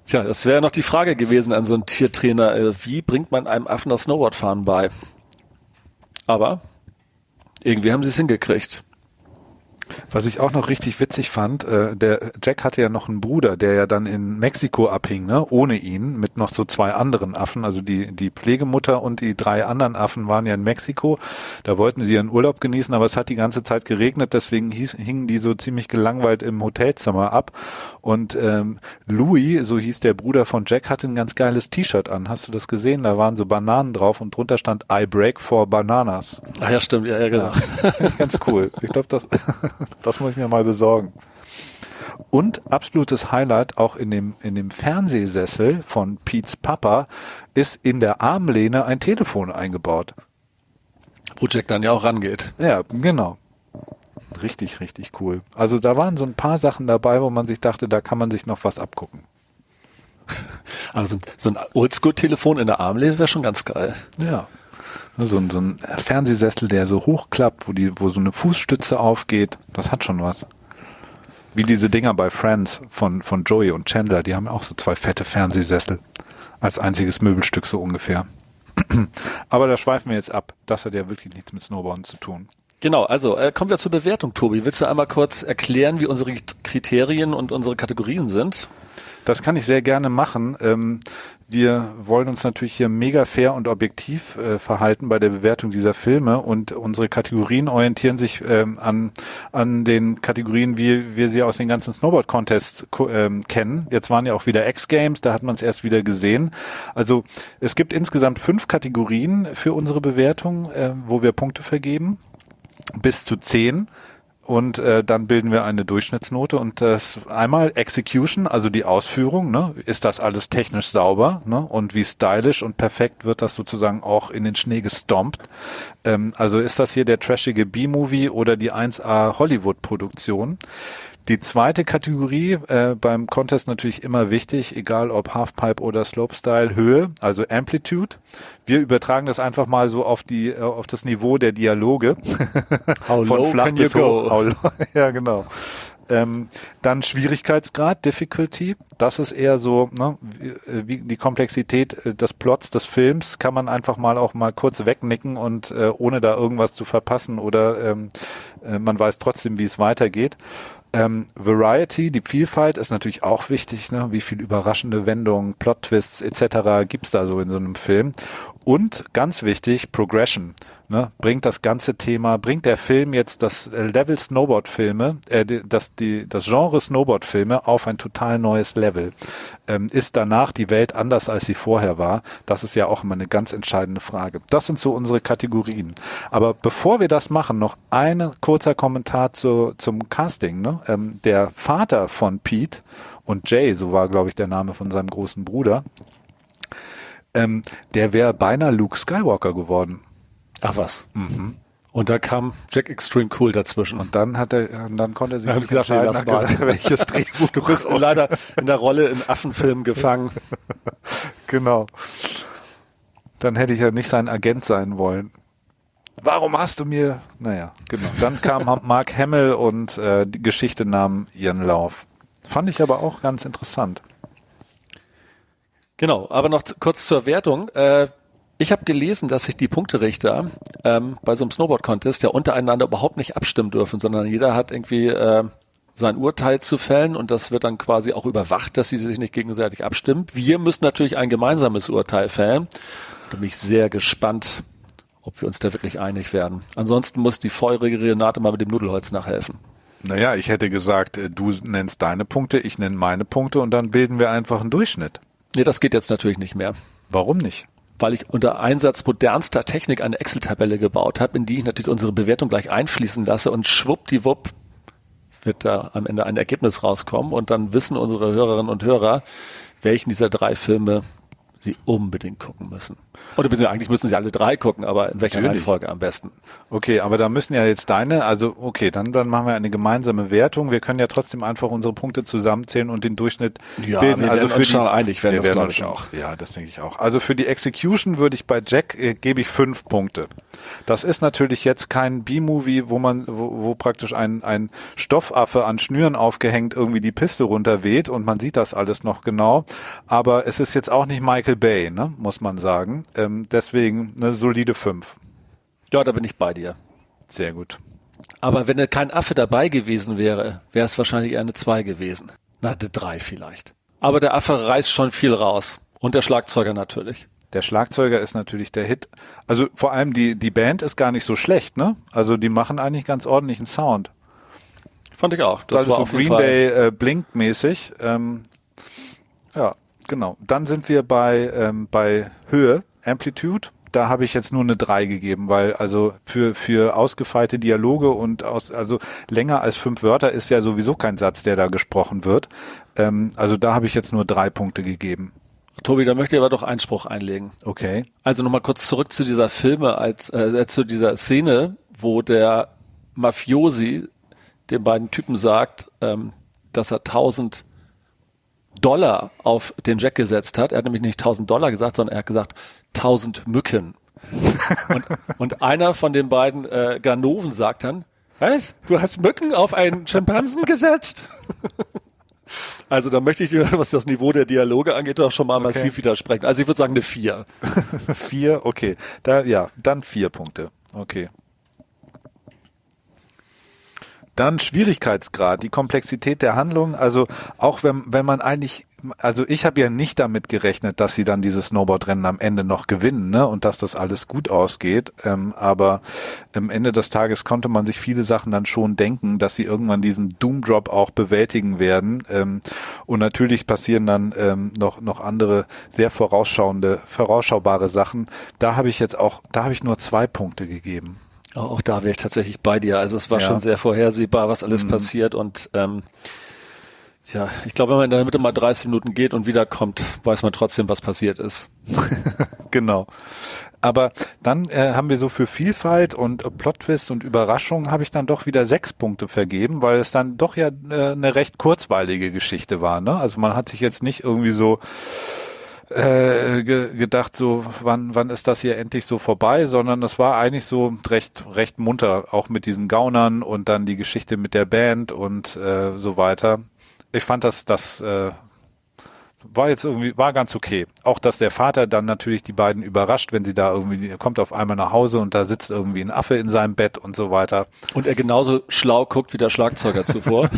Tja, das wäre noch die Frage gewesen an so einen Tiertrainer. Äh, wie bringt man einem Affen das Snowboardfahren bei? Aber irgendwie haben sie es hingekriegt. Was ich auch noch richtig witzig fand, äh, der Jack hatte ja noch einen Bruder, der ja dann in Mexiko abhing, ne, ohne ihn, mit noch so zwei anderen Affen. Also die, die Pflegemutter und die drei anderen Affen waren ja in Mexiko. Da wollten sie ihren Urlaub genießen, aber es hat die ganze Zeit geregnet, deswegen hieß, hingen die so ziemlich gelangweilt im Hotelzimmer ab. Und ähm, Louis, so hieß der Bruder von Jack, hatte ein ganz geiles T-Shirt an. Hast du das gesehen? Da waren so Bananen drauf und drunter stand I break for bananas. Ah ja, stimmt, ja, ja genau. Ja, ganz cool. Ich glaube, das, das muss ich mir mal besorgen. Und absolutes Highlight auch in dem, in dem Fernsehsessel von Pete's Papa ist in der Armlehne ein Telefon eingebaut. Wo Jack dann ja auch rangeht. Ja, genau. Richtig, richtig cool. Also da waren so ein paar Sachen dabei, wo man sich dachte, da kann man sich noch was abgucken. Also so ein Oldschool-Telefon in der Armlehne wäre schon ganz geil. Ja. So ein, so ein Fernsehsessel, der so hochklappt, wo die, wo so eine Fußstütze aufgeht, das hat schon was. Wie diese Dinger bei Friends von, von Joey und Chandler, die haben auch so zwei fette Fernsehsessel. Als einziges Möbelstück so ungefähr. Aber da schweifen wir jetzt ab. Das hat ja wirklich nichts mit Snowboarden zu tun. Genau, also äh, kommen wir zur Bewertung, Tobi. Willst du einmal kurz erklären, wie unsere Kriterien und unsere Kategorien sind? Das kann ich sehr gerne machen. Ähm, wir wollen uns natürlich hier mega fair und objektiv äh, verhalten bei der Bewertung dieser Filme und unsere Kategorien orientieren sich ähm, an, an den Kategorien, wie wir sie aus den ganzen Snowboard-Contests ähm, kennen. Jetzt waren ja auch wieder X-Games, da hat man es erst wieder gesehen. Also es gibt insgesamt fünf Kategorien für unsere Bewertung, äh, wo wir Punkte vergeben bis zu zehn und äh, dann bilden wir eine Durchschnittsnote und das einmal Execution, also die Ausführung, ne? ist das alles technisch sauber ne? und wie stylisch und perfekt wird das sozusagen auch in den Schnee gestompt. Ähm, also ist das hier der trashige B-Movie oder die 1A Hollywood-Produktion. Die zweite Kategorie äh, beim Contest natürlich immer wichtig, egal ob Halfpipe oder Slopestyle, Höhe, also Amplitude. Wir übertragen das einfach mal so auf die äh, auf das Niveau der Dialoge. How Von flach? How low, ja, genau. Ähm, dann Schwierigkeitsgrad, Difficulty. Das ist eher so, ne, wie, äh, die Komplexität äh, des Plots des Films kann man einfach mal auch mal kurz wegnicken und äh, ohne da irgendwas zu verpassen oder ähm, äh, man weiß trotzdem, wie es weitergeht. Ähm, Variety, die Vielfalt ist natürlich auch wichtig, ne? wie viel überraschende Wendungen, Plot-Twists etc. gibt's da so in so einem Film. Und ganz wichtig, Progression ne, bringt das ganze Thema, bringt der Film jetzt das äh, Level Snowboard-Filme, äh, das, die, das Genre Snowboard-Filme auf ein total neues Level. Ähm, ist danach die Welt anders, als sie vorher war? Das ist ja auch immer eine ganz entscheidende Frage. Das sind so unsere Kategorien. Aber bevor wir das machen, noch ein kurzer Kommentar zu, zum Casting. Ne? Ähm, der Vater von Pete und Jay, so war, glaube ich, der Name von seinem großen Bruder, ähm, der wäre beinahe Luke Skywalker geworden. Ach was. Mhm. Und da kam Jack Extreme Cool dazwischen. Und dann hat er, dann konnte er sich nicht gesagt, entscheiden, das war gesagt, welches Drehbuch. Du bist leider in der Rolle in Affenfilmen gefangen. genau. Dann hätte ich ja nicht sein Agent sein wollen. Warum hast du mir? Naja, genau. Dann kam Mark Hamill und äh, die Geschichte nahm ihren Lauf. Fand ich aber auch ganz interessant. Genau, aber noch kurz zur Wertung. Äh, ich habe gelesen, dass sich die Punkterichter ähm, bei so einem Snowboard-Contest ja untereinander überhaupt nicht abstimmen dürfen, sondern jeder hat irgendwie äh, sein Urteil zu fällen und das wird dann quasi auch überwacht, dass sie sich nicht gegenseitig abstimmen. Wir müssen natürlich ein gemeinsames Urteil fällen. Da bin ich sehr gespannt, ob wir uns da wirklich einig werden. Ansonsten muss die feurige Renate mal mit dem Nudelholz nachhelfen. Naja, ich hätte gesagt, äh, du nennst deine Punkte, ich nenne meine Punkte und dann bilden wir einfach einen Durchschnitt. Nee, das geht jetzt natürlich nicht mehr. Warum nicht? Weil ich unter Einsatz modernster Technik eine Excel-Tabelle gebaut habe, in die ich natürlich unsere Bewertung gleich einfließen lasse und schwuppdiwupp wird da am Ende ein Ergebnis rauskommen und dann wissen unsere Hörerinnen und Hörer, welchen dieser drei Filme sie unbedingt gucken müssen. Oder eigentlich müssen sie alle drei gucken, aber in welcher. Reihenfolge am besten? Okay, aber da müssen ja jetzt deine, also okay, dann, dann machen wir eine gemeinsame Wertung. Wir können ja trotzdem einfach unsere Punkte zusammenzählen und den Durchschnitt ja, bilden. Wir also für uns die, schon einig werden, das glaube ich auch. Ja, das denke ich auch. Also für die Execution würde ich bei Jack, äh, gebe ich fünf Punkte. Das ist natürlich jetzt kein B-Movie, wo man, wo, wo praktisch ein, ein Stoffaffe an Schnüren aufgehängt irgendwie die Piste runterweht und man sieht das alles noch genau. Aber es ist jetzt auch nicht Michael Bay, ne, muss man sagen. Ähm, deswegen eine solide 5. Ja, da bin ich bei dir. Sehr gut. Aber wenn kein Affe dabei gewesen wäre, wäre es wahrscheinlich eher eine 2 gewesen. Na, eine 3 vielleicht. Aber der Affe reißt schon viel raus. Und der Schlagzeuger natürlich. Der Schlagzeuger ist natürlich der Hit. Also vor allem die, die Band ist gar nicht so schlecht, ne? Also die machen eigentlich ganz ordentlichen Sound. Fand ich auch. Das, das war so Green Day äh, Blink mäßig. Ähm, ja, genau. Dann sind wir bei ähm, bei Höhe, Amplitude. Da habe ich jetzt nur eine 3 gegeben, weil also für für ausgefeilte Dialoge und aus also länger als fünf Wörter ist ja sowieso kein Satz, der da gesprochen wird. Ähm, also da habe ich jetzt nur drei Punkte gegeben. Tobi, da möchte ich aber doch Einspruch einlegen. Okay. Also nochmal kurz zurück zu dieser Filme, als äh, zu dieser Szene, wo der Mafiosi den beiden Typen sagt, ähm, dass er 1000 Dollar auf den Jack gesetzt hat. Er hat nämlich nicht 1000 Dollar gesagt, sondern er hat gesagt 1000 Mücken. und, und einer von den beiden äh, Ganoven sagt dann, was? Du hast Mücken auf einen Schimpansen gesetzt? Also da möchte ich dir, was das Niveau der Dialoge angeht, doch schon mal okay. massiv widersprechen. Also ich würde sagen eine vier. vier, okay. Da, ja, dann vier Punkte. Okay. Dann Schwierigkeitsgrad, die Komplexität der Handlung. Also auch wenn, wenn man eigentlich, also ich habe ja nicht damit gerechnet, dass sie dann dieses Snowboardrennen am Ende noch gewinnen ne? und dass das alles gut ausgeht. Ähm, aber am Ende des Tages konnte man sich viele Sachen dann schon denken, dass sie irgendwann diesen Doomdrop auch bewältigen werden. Ähm, und natürlich passieren dann ähm, noch, noch andere sehr vorausschauende, vorausschaubare Sachen. Da habe ich jetzt auch, da habe ich nur zwei Punkte gegeben. Auch da wäre ich tatsächlich bei dir. Also es war ja. schon sehr vorhersehbar, was alles mhm. passiert und ähm, Tja, ich glaube, wenn man in der Mitte mal 30 Minuten geht und wiederkommt, weiß man trotzdem, was passiert ist. genau. Aber dann äh, haben wir so für Vielfalt und Plot-Twist und Überraschung habe ich dann doch wieder sechs Punkte vergeben, weil es dann doch ja äh, eine recht kurzweilige Geschichte war. Ne? Also man hat sich jetzt nicht irgendwie so äh, ge gedacht, so wann wann ist das hier endlich so vorbei, sondern es war eigentlich so recht recht munter, auch mit diesen Gaunern und dann die Geschichte mit der Band und äh, so weiter. Ich fand das das äh, war jetzt irgendwie war ganz okay. Auch dass der Vater dann natürlich die beiden überrascht, wenn sie da irgendwie er kommt auf einmal nach Hause und da sitzt irgendwie ein Affe in seinem Bett und so weiter. Und er genauso schlau guckt wie der Schlagzeuger zuvor.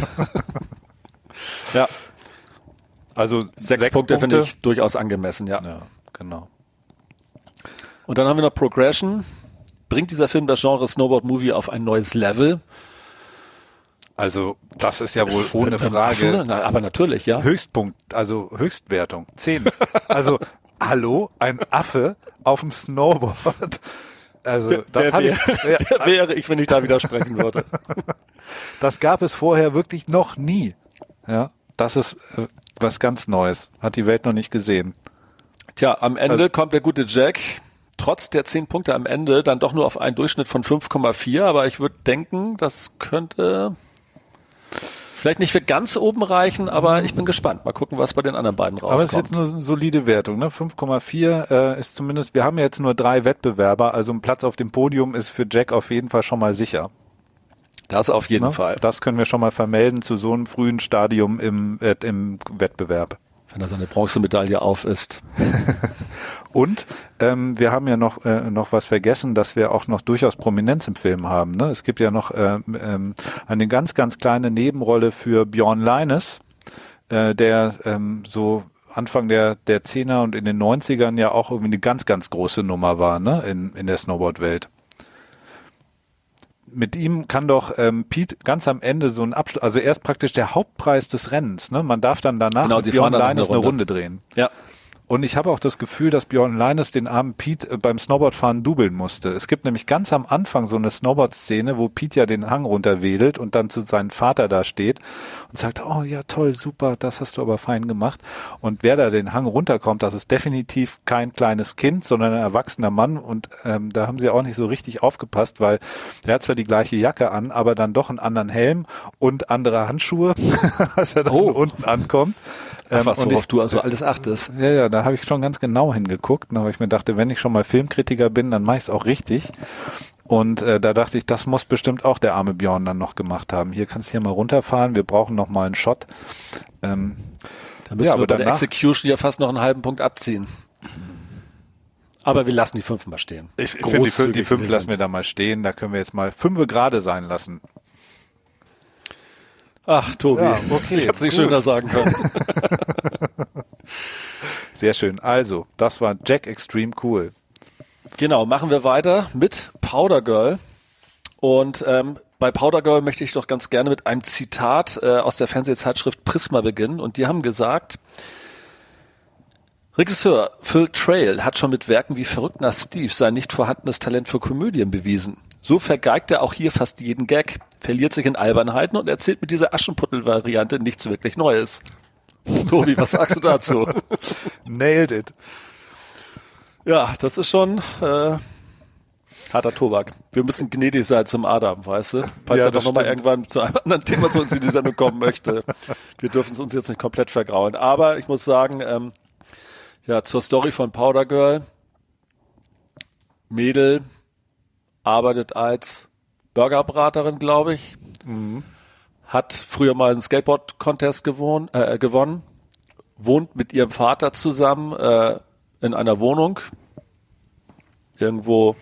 ja. Also sechs, sechs Punkte, Punkte. finde ich durchaus angemessen, ja. Ja, genau. Und dann haben wir noch Progression. Bringt dieser Film das Genre Snowboard Movie auf ein neues Level? Also das ist ja wohl ohne Frage. Na, aber natürlich, ja. Höchstpunkt, also Höchstwertung, zehn. Also hallo, ein Affe auf dem Snowboard. Also das wer, ich, ja, wäre ich, wenn ich da widersprechen würde. Das gab es vorher wirklich noch nie. Ja, das ist äh, was ganz Neues. Hat die Welt noch nicht gesehen. Tja, am Ende also, kommt der gute Jack trotz der zehn Punkte am Ende dann doch nur auf einen Durchschnitt von 5,4, aber ich würde denken, das könnte vielleicht nicht für ganz oben reichen, aber ich bin gespannt. Mal gucken, was bei den anderen beiden rauskommt. Aber es ist jetzt eine solide Wertung, ne? 5,4 äh, ist zumindest, wir haben ja jetzt nur drei Wettbewerber, also ein Platz auf dem Podium ist für Jack auf jeden Fall schon mal sicher. Das auf jeden ne? Fall. Das können wir schon mal vermelden zu so einem frühen Stadium im, äh, im Wettbewerb. Wenn er seine Bronzemedaille auf ist. Und ähm, wir haben ja noch äh, noch was vergessen, dass wir auch noch durchaus Prominenz im Film haben. Ne? Es gibt ja noch äh, ähm, eine ganz ganz kleine Nebenrolle für Bjorn Leines, äh, der ähm, so Anfang der der Zehner und in den 90ern ja auch irgendwie eine ganz ganz große Nummer war, ne, in in der Snowboard-Welt mit ihm kann doch ähm, Pete ganz am Ende so ein Abschluss, also er ist praktisch der Hauptpreis des Rennens. Ne? Man darf dann danach genau, mit Björn Leines eine, eine Runde drehen. Ja. Und ich habe auch das Gefühl, dass Björn Leines den armen Pete äh, beim Snowboardfahren dubeln musste. Es gibt nämlich ganz am Anfang so eine Snowboard-Szene, wo Pete ja den Hang runterwedelt und dann zu seinem Vater da steht und sagt, oh ja, toll, super, das hast du aber fein gemacht. Und wer da den Hang runterkommt, das ist definitiv kein kleines Kind, sondern ein erwachsener Mann. Und ähm, da haben sie auch nicht so richtig aufgepasst, weil der hat zwar die gleiche Jacke an, aber dann doch einen anderen Helm und andere Handschuhe, als er dann oh. unten ankommt. Ähm, was, worauf ich, du also alles achtest. Ja, ja, da habe ich schon ganz genau hingeguckt, aber ich mir dachte, wenn ich schon mal Filmkritiker bin, dann mache ich es auch richtig. Und äh, da dachte ich, das muss bestimmt auch der arme Björn dann noch gemacht haben. Hier kannst du hier mal runterfahren, wir brauchen noch mal einen Shot. Ähm, da müssen ja, wir bei danach, der Execution ja fast noch einen halben Punkt abziehen. Aber wir lassen die fünf mal stehen. Ich, ich finde, die, die fünf lassen wir da mal stehen. Da können wir jetzt mal fünf gerade sein lassen. Ach, Tobi. Ja, okay, Ich hätte es nicht gut. schöner sagen können. Sehr schön. Also, das war Jack Extreme Cool. Genau, machen wir weiter mit Powder Girl. Und ähm, bei Powder Girl möchte ich doch ganz gerne mit einem Zitat äh, aus der Fernsehzeitschrift Prisma beginnen. Und die haben gesagt, Regisseur Phil Trail hat schon mit Werken wie Verrückt nach Steve sein nicht vorhandenes Talent für Komödien bewiesen. So vergeigt er auch hier fast jeden Gag, verliert sich in Albernheiten und erzählt mit dieser Aschenputtel-Variante nichts wirklich Neues. Tobi, was sagst du dazu? Nailed it. Ja, das ist schon äh, harter Tobak. Wir müssen gnädig sein zum Adam, weißt du? Falls Ja, er doch nochmal irgendwann zu einem anderen Thema zu uns in die Sendung kommen möchte. Wir dürfen es uns jetzt nicht komplett vergrauen. Aber ich muss sagen, ähm, ja, zur Story von Powder Girl. Mädel arbeitet als Burgerbraterin, glaube ich. Mhm. Hat früher mal einen Skateboard-Contest gewohnt, äh, gewonnen. Wohnt mit ihrem Vater zusammen äh, in einer Wohnung. Irgendwo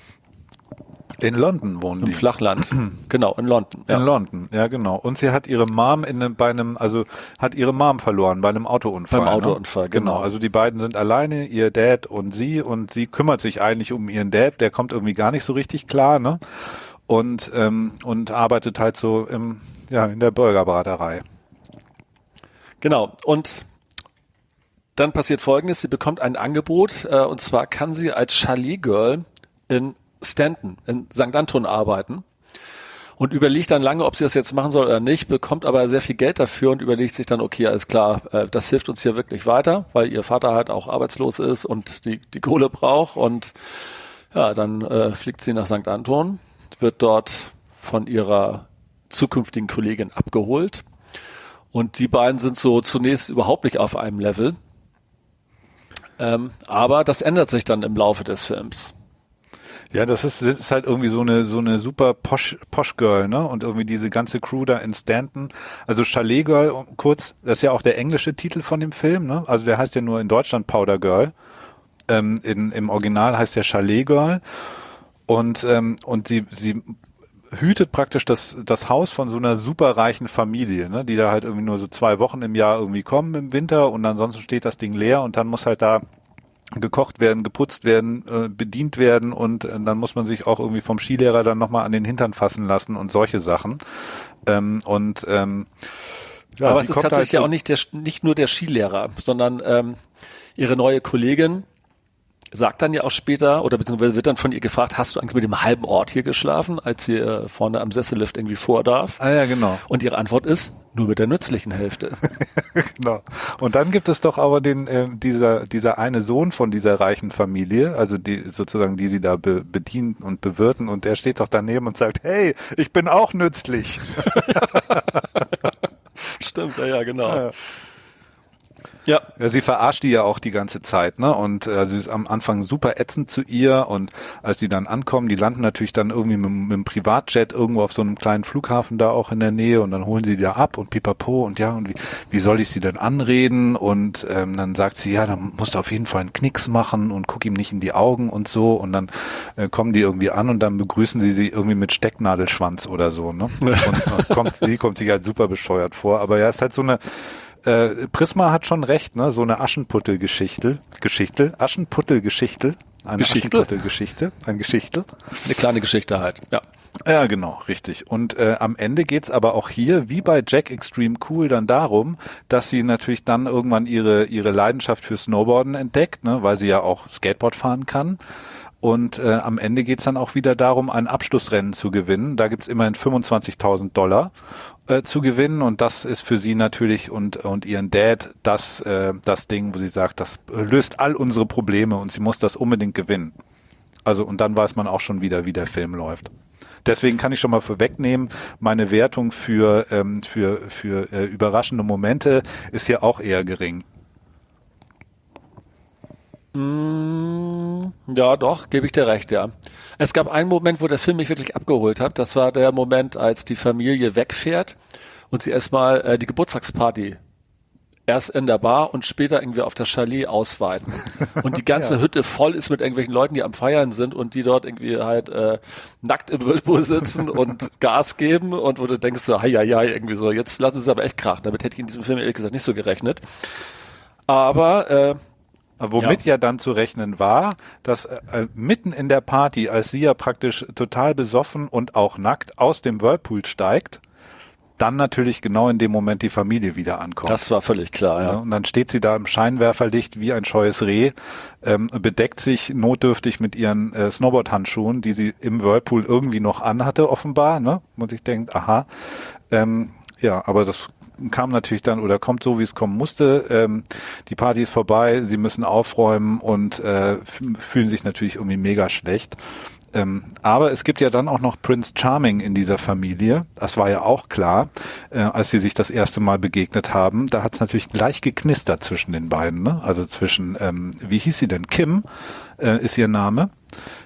In London wohnen im die. Flachland. genau, in London. In London, ja genau. Und sie hat ihre Mom in einem, bei einem, also hat ihre Mom verloren bei einem Autounfall. Beim ne? Autounfall, genau. Also die beiden sind alleine, ihr Dad und sie, und sie kümmert sich eigentlich um ihren Dad, der kommt irgendwie gar nicht so richtig klar, ne? Und ähm, und arbeitet halt so im, ja in der Burgerbraterei. Genau. Und dann passiert Folgendes: Sie bekommt ein Angebot, äh, und zwar kann sie als Chalet Girl in Stanton, in St. Anton arbeiten. Und überlegt dann lange, ob sie das jetzt machen soll oder nicht, bekommt aber sehr viel Geld dafür und überlegt sich dann, okay, alles klar, äh, das hilft uns hier wirklich weiter, weil ihr Vater halt auch arbeitslos ist und die, die Kohle braucht. Und ja, dann äh, fliegt sie nach St. Anton, wird dort von ihrer zukünftigen Kollegin abgeholt. Und die beiden sind so zunächst überhaupt nicht auf einem Level. Ähm, aber das ändert sich dann im Laufe des Films. Ja, das ist, das ist halt irgendwie so eine so eine super Posh, Posh Girl, ne? Und irgendwie diese ganze Crew da in Stanton. Also Chalet Girl, um kurz, das ist ja auch der englische Titel von dem Film, ne? Also der heißt ja nur in Deutschland Powder Girl. Ähm, in, Im Original heißt der Chalet Girl. Und ähm, und sie sie hütet praktisch das das Haus von so einer superreichen Familie, ne? Die da halt irgendwie nur so zwei Wochen im Jahr irgendwie kommen im Winter und ansonsten steht das Ding leer und dann muss halt da gekocht werden, geputzt werden, äh, bedient werden und äh, dann muss man sich auch irgendwie vom Skilehrer dann nochmal an den Hintern fassen lassen und solche Sachen. Ähm, und ähm, ja, aber es ist tatsächlich ja halt- auch nicht, der, nicht nur der Skilehrer, sondern ähm, ihre neue Kollegin sagt dann ja auch später, oder beziehungsweise wird dann von ihr gefragt, hast du eigentlich mit dem halben Ort hier geschlafen, als sie äh, vorne am Sessellift irgendwie vor darf? Ah ja, genau. Und ihre Antwort ist, nur mit der nützlichen Hälfte. genau. Und dann gibt es doch aber den äh, dieser dieser eine Sohn von dieser reichen Familie, also die sozusagen die sie da be bedienen und bewirten und der steht doch daneben und sagt, hey, ich bin auch nützlich. Stimmt, ja, ja, genau. Ja. Ja, Ja, sie verarscht die ja auch die ganze Zeit, ne? Und äh, sie ist am Anfang super ätzend zu ihr und als die dann ankommen, die landen natürlich dann irgendwie mit, mit dem Privatjet irgendwo auf so einem kleinen Flughafen da auch in der Nähe und dann holen sie die da ab und pipapo und ja, und wie, wie soll ich sie denn anreden? Und ähm, dann sagt sie, ja, dann musst du auf jeden Fall einen Knicks machen und guck ihm nicht in die Augen und so und dann äh, kommen die irgendwie an und dann begrüßen sie sie irgendwie mit Stecknadelschwanz oder so, ne? Und, und kommt, sie kommt sich halt super bescheuert vor, aber ja, ist halt so eine äh, Prisma hat schon recht, ne? So eine Aschenputtel-Geschichte, Geschichte, Aschenputtel-Geschichte, eine Geschichte? Aschenputtel-Geschichte, ein Geschichte. eine kleine Geschichte halt. Ja. Ja, genau, richtig. Und äh, am Ende geht's aber auch hier, wie bei Jack Extreme Cool, dann darum, dass sie natürlich dann irgendwann ihre ihre Leidenschaft für Snowboarden entdeckt, ne? Weil sie ja auch Skateboard fahren kann. Und äh, am Ende geht's dann auch wieder darum, ein Abschlussrennen zu gewinnen. Da gibt's immerhin 25.000 Dollar äh, zu gewinnen und das ist für sie natürlich und und ihren Dad das äh, das Ding, wo sie sagt, das löst all unsere Probleme und sie muss das unbedingt gewinnen. Also und dann weiß man auch schon wieder, wie der Film läuft. Deswegen kann ich schon mal vorwegnehmen, meine Wertung für ähm, für für äh, überraschende Momente ist hier auch eher gering. Ja, doch, gebe ich dir recht, ja. Es gab einen Moment, wo der Film mich wirklich abgeholt hat. Das war der Moment, als die Familie wegfährt und sie erstmal äh, die Geburtstagsparty erst in der Bar und später irgendwie auf das Chalet ausweiten. Und die ganze ja. Hütte voll ist mit irgendwelchen Leuten, die am Feiern sind und die dort irgendwie halt äh, nackt im Whirlpool sitzen und Gas geben und wo du denkst so, hei, hei, irgendwie so, jetzt lass es aber echt krachen. Damit hätte ich in diesem Film ehrlich gesagt nicht so gerechnet. Aber äh, Womit ja. ja. dann zu rechnen war, dass äh, mitten in der Party, als sie ja praktisch total besoffen und auch nackt aus dem Whirlpool steigt, dann natürlich genau in dem Moment die Familie wieder ankommt. Das war völlig klar, ja. Und dann steht sie da im Scheinwerferlicht wie ein scheues Reh, ähm, bedeckt sich notdürftig mit ihren äh, Snowboard-Handschuhen, die sie im Whirlpool irgendwie noch anhatte, offenbar, ne? Und ich denkt, aha, ähm, ja, aber das kam natürlich dann oder kommt so, wie es kommen musste. Ähm, die Party ist vorbei, sie müssen aufräumen und äh, fühlen sich natürlich irgendwie mega schlecht. Ähm, aber es gibt ja dann auch noch Prince Charming in dieser Familie. Das war ja auch klar, äh, als sie sich das erste Mal begegnet haben. Da hat es natürlich gleich geknistert zwischen den beiden. Ne? Also zwischen, ähm, wie hieß sie denn? Kim äh, ist ihr Name.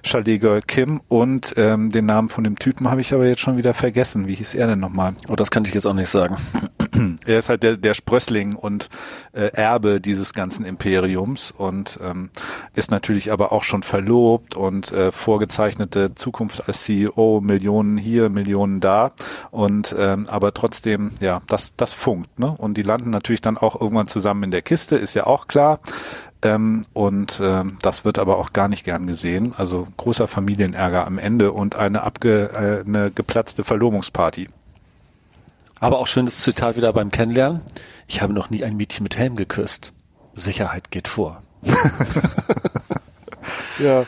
Chalet Girl Kim und ähm, den Namen von dem Typen habe ich aber jetzt schon wieder vergessen. Wie hieß er denn nochmal? Oh, das kann ich jetzt auch nicht sagen. er ist halt der, der Sprössling und äh, Erbe dieses ganzen Imperiums und ähm, ist natürlich aber auch schon verlobt und äh, vorgezeichnete Zukunft als CEO, Millionen hier, Millionen da und ähm, aber trotzdem, ja, das, das funkt, ne? Und die landen natürlich dann auch irgendwann zusammen in der Kiste, ist ja auch klar. Ähm, und ähm, das wird aber auch gar nicht gern gesehen. Also großer Familienärger am Ende und eine abge äh, eine geplatzte Verlobungsparty. Aber auch schönes Zitat wieder beim Kennenlernen. Ich habe noch nie ein Mädchen mit Helm geküsst. Sicherheit geht vor. ja,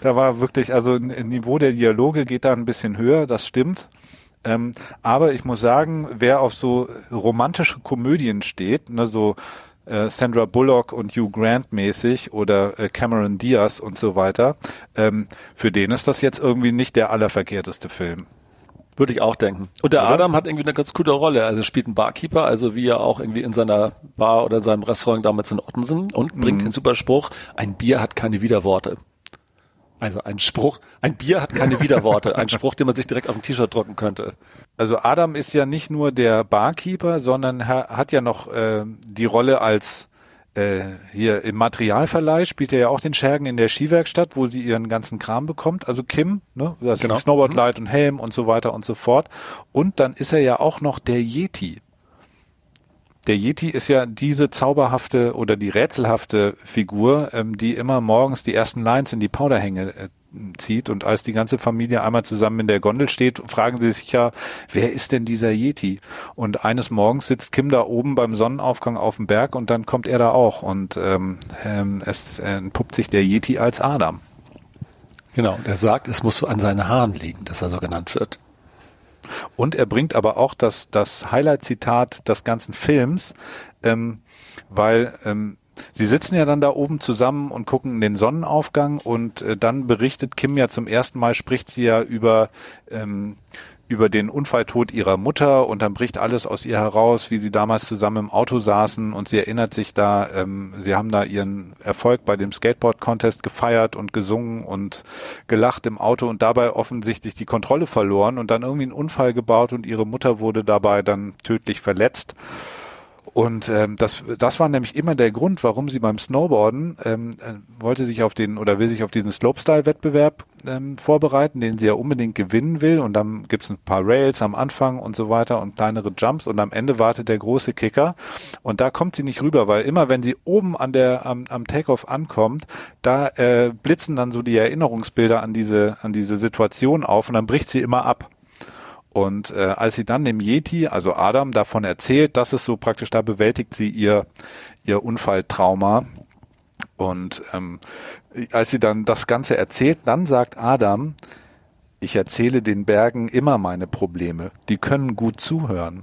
da war wirklich, also Niveau der Dialoge geht da ein bisschen höher, das stimmt. Ähm, aber ich muss sagen, wer auf so romantische Komödien steht, ne, so äh, Sandra Bullock und Hugh Grant mäßig oder äh, Cameron Diaz und so weiter, ähm, für den ist das jetzt irgendwie nicht der allerverkehrteste Film. Würde ich auch denken. Und der oder? Adam hat irgendwie eine ganz coole Rolle. Also spielt einen Barkeeper, also wie er auch irgendwie in seiner Bar oder in seinem Restaurant damals in Ottensen und bringt mhm. den super Spruch, ein Bier hat keine Widerworte. Also ein Spruch, ein Bier hat keine Widerworte. ein Spruch, den man sich direkt auf ein T-Shirt drucken könnte. Also Adam ist ja nicht nur der Barkeeper, sondern hat ja noch äh, die Rolle als äh, hier im Materialverleih spielt er ja auch den Schergen in der Skiwerkstatt, wo sie ihren ganzen Kram bekommt. Also Kim, ne, das genau. Snowboardlight mhm. und Helm und so weiter und so fort. Und dann ist er ja auch noch der Yeti. Der Yeti ist ja diese zauberhafte oder die rätselhafte Figur, ähm, die immer morgens die ersten Lines in die Powderhänge äh, zieht. Und als die ganze Familie einmal zusammen in der Gondel steht, fragen sie sich ja, wer ist denn dieser Yeti? Und eines Morgens sitzt Kim da oben beim Sonnenaufgang auf dem Berg und dann kommt er da auch. Und ähm, ähm, es entpuppt sich der Yeti als Adam. Genau, der sagt, es muss an seinen Haaren liegen, dass er so genannt wird. Und er bringt aber auch das, das Highlight-Zitat des ganzen Films, ähm, weil ähm, Sie sitzen ja dann da oben zusammen und gucken den Sonnenaufgang und äh, dann berichtet Kim ja zum ersten Mal, spricht sie ja über ähm, über den Unfalltod ihrer Mutter und dann bricht alles aus ihr heraus, wie sie damals zusammen im Auto saßen und sie erinnert sich da, ähm, sie haben da ihren Erfolg bei dem Skateboard-Contest gefeiert und gesungen und gelacht im Auto und dabei offensichtlich die Kontrolle verloren und dann irgendwie einen Unfall gebaut und ihre Mutter wurde dabei dann tödlich verletzt. Und ähm, das, das war nämlich immer der Grund, warum sie beim Snowboarden ähm, äh, wollte sich auf den oder will sich auf diesen Slopestyle-Wettbewerb ähm, vorbereiten, den sie ja unbedingt gewinnen will. Und dann gibt's ein paar Rails am Anfang und so weiter und kleinere Jumps und am Ende wartet der große Kicker. Und da kommt sie nicht rüber, weil immer wenn sie oben an der am, am Takeoff ankommt, da äh, blitzen dann so die Erinnerungsbilder an diese an diese Situation auf und dann bricht sie immer ab. Und äh, als sie dann dem Yeti, also Adam, davon erzählt, dass es so praktisch, da bewältigt sie ihr, ihr Unfalltrauma. Und ähm, als sie dann das Ganze erzählt, dann sagt Adam, ich erzähle den Bergen immer meine Probleme. Die können gut zuhören.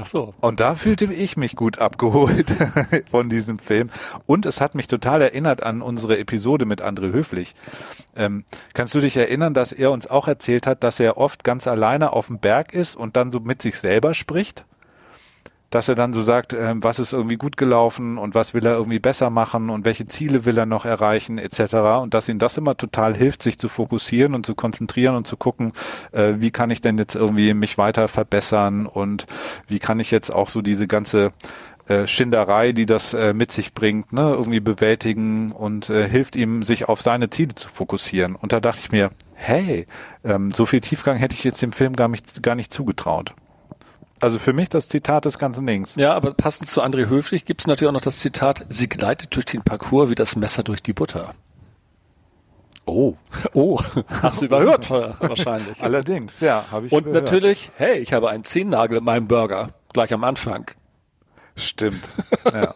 Ach so. Und da fühlte ich mich gut abgeholt von diesem Film. Und es hat mich total erinnert an unsere Episode mit André Höflich. Ähm, kannst du dich erinnern, dass er uns auch erzählt hat, dass er oft ganz alleine auf dem Berg ist und dann so mit sich selber spricht? Dass er dann so sagt, ähm, was ist irgendwie gut gelaufen und was will er irgendwie besser machen und welche Ziele will er noch erreichen etc. Und dass ihm das immer total hilft, sich zu fokussieren und zu konzentrieren und zu gucken, äh, wie kann ich denn jetzt irgendwie mich weiter verbessern und wie kann ich jetzt auch so diese ganze äh, Schinderei, die das äh, mit sich bringt, ne, irgendwie bewältigen und äh, hilft ihm, sich auf seine Ziele zu fokussieren. Und da dachte ich mir, hey, ähm, so viel Tiefgang hätte ich jetzt dem Film gar nicht, gar nicht zugetraut. Also für mich das Zitat des ganzen Dings. Ja, aber passend zu André Höflich gibt es natürlich auch noch das Zitat, sie gleitet durch den Parcours wie das Messer durch die Butter. Oh. Oh, hast du überhört wahrscheinlich. Allerdings, ja, habe ich Und überhört. natürlich, hey, ich habe einen Zehennagel in meinem Burger, gleich am Anfang. Stimmt. Ja.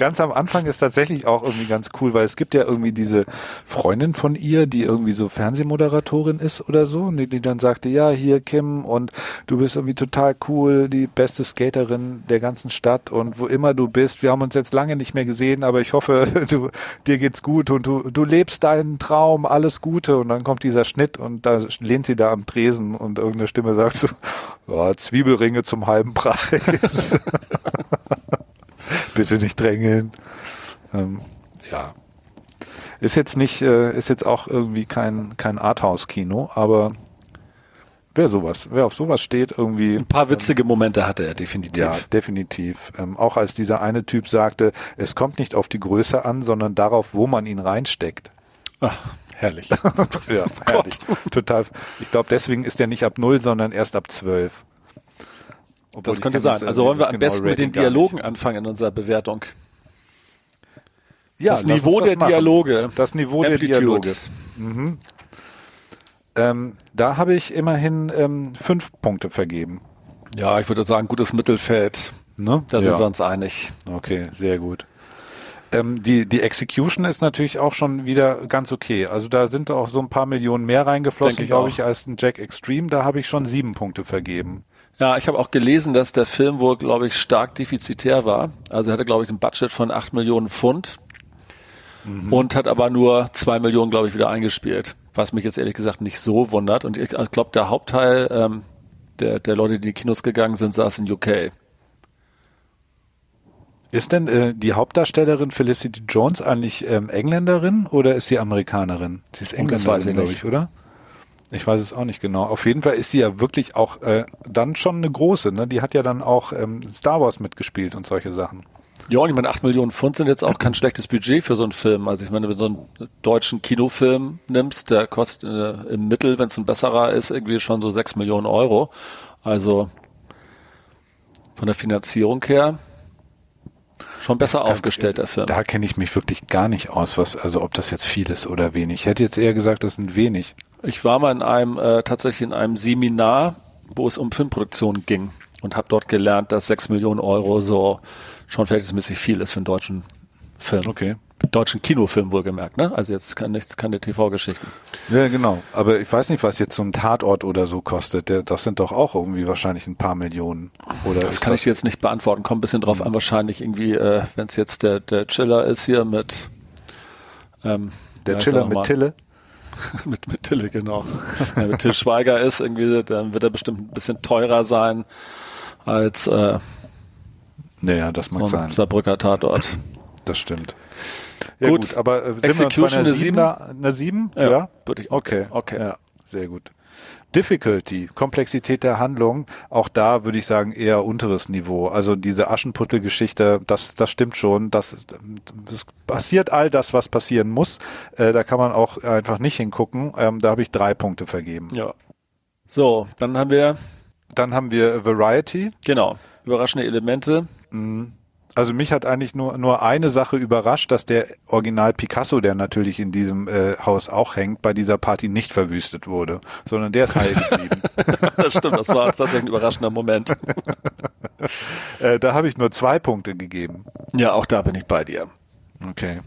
Ganz am Anfang ist tatsächlich auch irgendwie ganz cool, weil es gibt ja irgendwie diese Freundin von ihr, die irgendwie so Fernsehmoderatorin ist oder so, die, die dann sagte, ja, hier Kim und du bist irgendwie total cool, die beste Skaterin der ganzen Stadt und wo immer du bist, wir haben uns jetzt lange nicht mehr gesehen, aber ich hoffe, du, dir geht's gut und du, du lebst deinen Traum, alles Gute und dann kommt dieser Schnitt und da lehnt sie da am Tresen und irgendeine Stimme sagt so, ja, Zwiebelringe zum halben Preis. Bitte nicht drängeln. Ähm, ja. Ist jetzt nicht, äh, ist jetzt auch irgendwie kein, kein Arthouse-Kino, aber wer sowas, wer auf sowas steht, irgendwie. Ein paar witzige Momente hatte er definitiv. Ja, definitiv. Ähm, auch als dieser eine Typ sagte, es kommt nicht auf die Größe an, sondern darauf, wo man ihn reinsteckt. Ach, herrlich. ja, herrlich. Total. Ich glaube, deswegen ist er nicht ab null, sondern erst ab zwölf. Obwohl das könnte sein. Also wollen wir am genaue besten mit den Dialogen anfangen in unserer Bewertung. Ja, das Niveau das der machen. Dialoge. Das Niveau der Amplitude. Dialoge. Ähm, da habe ich immerhin ähm, fünf Punkte vergeben. Ja, ich würde sagen, gutes Mittelfeld. Ne? Da sind ja. wir uns einig. Okay, sehr gut. Ähm, die, die Execution ist natürlich auch schon wieder ganz okay. Also da sind auch so ein paar Millionen mehr reingeflossen, glaube ich, als ein Jack Extreme. Da habe ich schon sieben Punkte vergeben. Ja, ich habe auch gelesen, dass der Film wohl, glaube ich, stark defizitär war. Also er hatte, glaube ich, ein Budget von 8 Millionen Pfund und hat aber nur 2 Millionen, glaube ich, wieder eingespielt. Was mich jetzt ehrlich gesagt nicht so wundert. Und ich glaube, der Hauptteil ähm, der, der Leute, die in die Kinos gegangen sind, saß in UK. Ist denn äh, die Hauptdarstellerin Felicity Jones eigentlich ähm, Engländerin oder ist sie Amerikanerin? Sie ist ich glaube ich, oder? Ich weiß es auch nicht genau. Auf jeden Fall ist sie ja wirklich auch äh, dann schon eine große. Ne? Die hat ja dann auch ähm, Star Wars mitgespielt und solche Sachen. Ja, und ich meine, 8 Millionen Pfund sind jetzt auch kein schlechtes Budget für so einen Film. Also ich meine, wenn du so einen deutschen Kinofilm nimmst, der kostet äh, im Mittel, wenn es ein besserer ist, irgendwie schon so 6 Millionen Euro. Also von der Finanzierung her schon besser aufgestellt, der Film. Da kenne ich mich wirklich gar nicht aus, was, also ob das jetzt viel ist oder wenig. Ich hätte jetzt eher gesagt, das sind wenig. Ich war mal in einem, äh, tatsächlich in einem Seminar, wo es um Filmproduktion ging und habe dort gelernt, dass 6 Millionen Euro so schon verhältnismäßig viel ist für einen deutschen Film. Okay. Deutschen Kinofilm wohlgemerkt, ne? Also jetzt kann nicht, keine TV-Geschichten. Ja, genau. Aber ich weiß nicht, was jetzt so ein Tatort oder so kostet. Das sind doch auch irgendwie wahrscheinlich ein paar Millionen. Oder Das kann ich dir jetzt nicht beantworten. Kommt ein bisschen drauf an, wahrscheinlich irgendwie, äh, wenn es jetzt der, der Chiller ist hier mit ähm, der Chiller er mit? Tille. mit, mit Tille, genau. Wenn Till Schweiger ist, irgendwie, dann wird er bestimmt ein bisschen teurer sein als äh, Naja, das mag sein. ein Saarbrücker Tatort. Das stimmt. Ja, Gut. gut. aber äh, sind Execution eine 7? Sieben? da- Eine 7? Ja, würde ich- Okay. okay. Ja, sehr gut. Difficulty, Komplexität der Handlung, auch da würde ich sagen eher unteres Niveau. Also diese Aschenputtel-Geschichte, das, das stimmt schon. Das, das passiert all das, was passieren muss. Äh, da kann man auch einfach nicht hingucken. Ähm, da habe ich drei Punkte vergeben. Ja. So, dann haben wir, Dann haben wir Variety. genau, überraschende Elemente. Also mich hat eigentlich nur, nur eine Sache überrascht, dass der Original Picasso, der natürlich in diesem äh, Haus auch hängt, bei dieser Party nicht verwüstet wurde, sondern der ist heil geblieben. Das stimmt, das war tatsächlich ein überraschender Moment. äh, da habe ich nur zwei Punkte gegeben. Ja, auch da bin ich bei dir. Okay.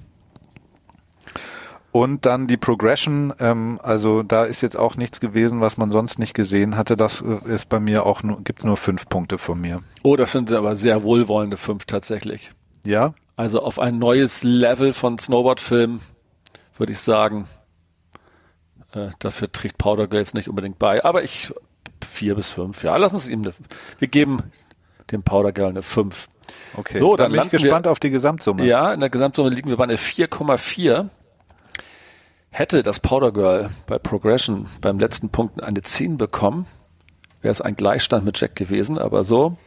Und dann die Progression, ähm, also da ist jetzt auch nichts gewesen, was man sonst nicht gesehen hatte. Das äh, ist bei mir auch nur, gibt's nur fünf Punkte von mir. Oh, das sind aber sehr wohlwollende fünf tatsächlich. Ja? Also auf ein neues Level von Snowboard-Film würde ich sagen, äh, dafür trägt Powder Girls nicht unbedingt bei. Aber ich vier bis fünf. Ja, lass uns ihm eine, wir geben dem Powder Girl eine fünf. Okay, so, dann, dann bin ich gespannt wir, auf die Gesamtsumme. Ja, in der Gesamtsumme liegen wir bei einer 4,4. Hätte das Powder Girl bei Progression beim letzten Punkt eine 10 bekommen, wäre es ein Gleichstand mit Jack gewesen, aber so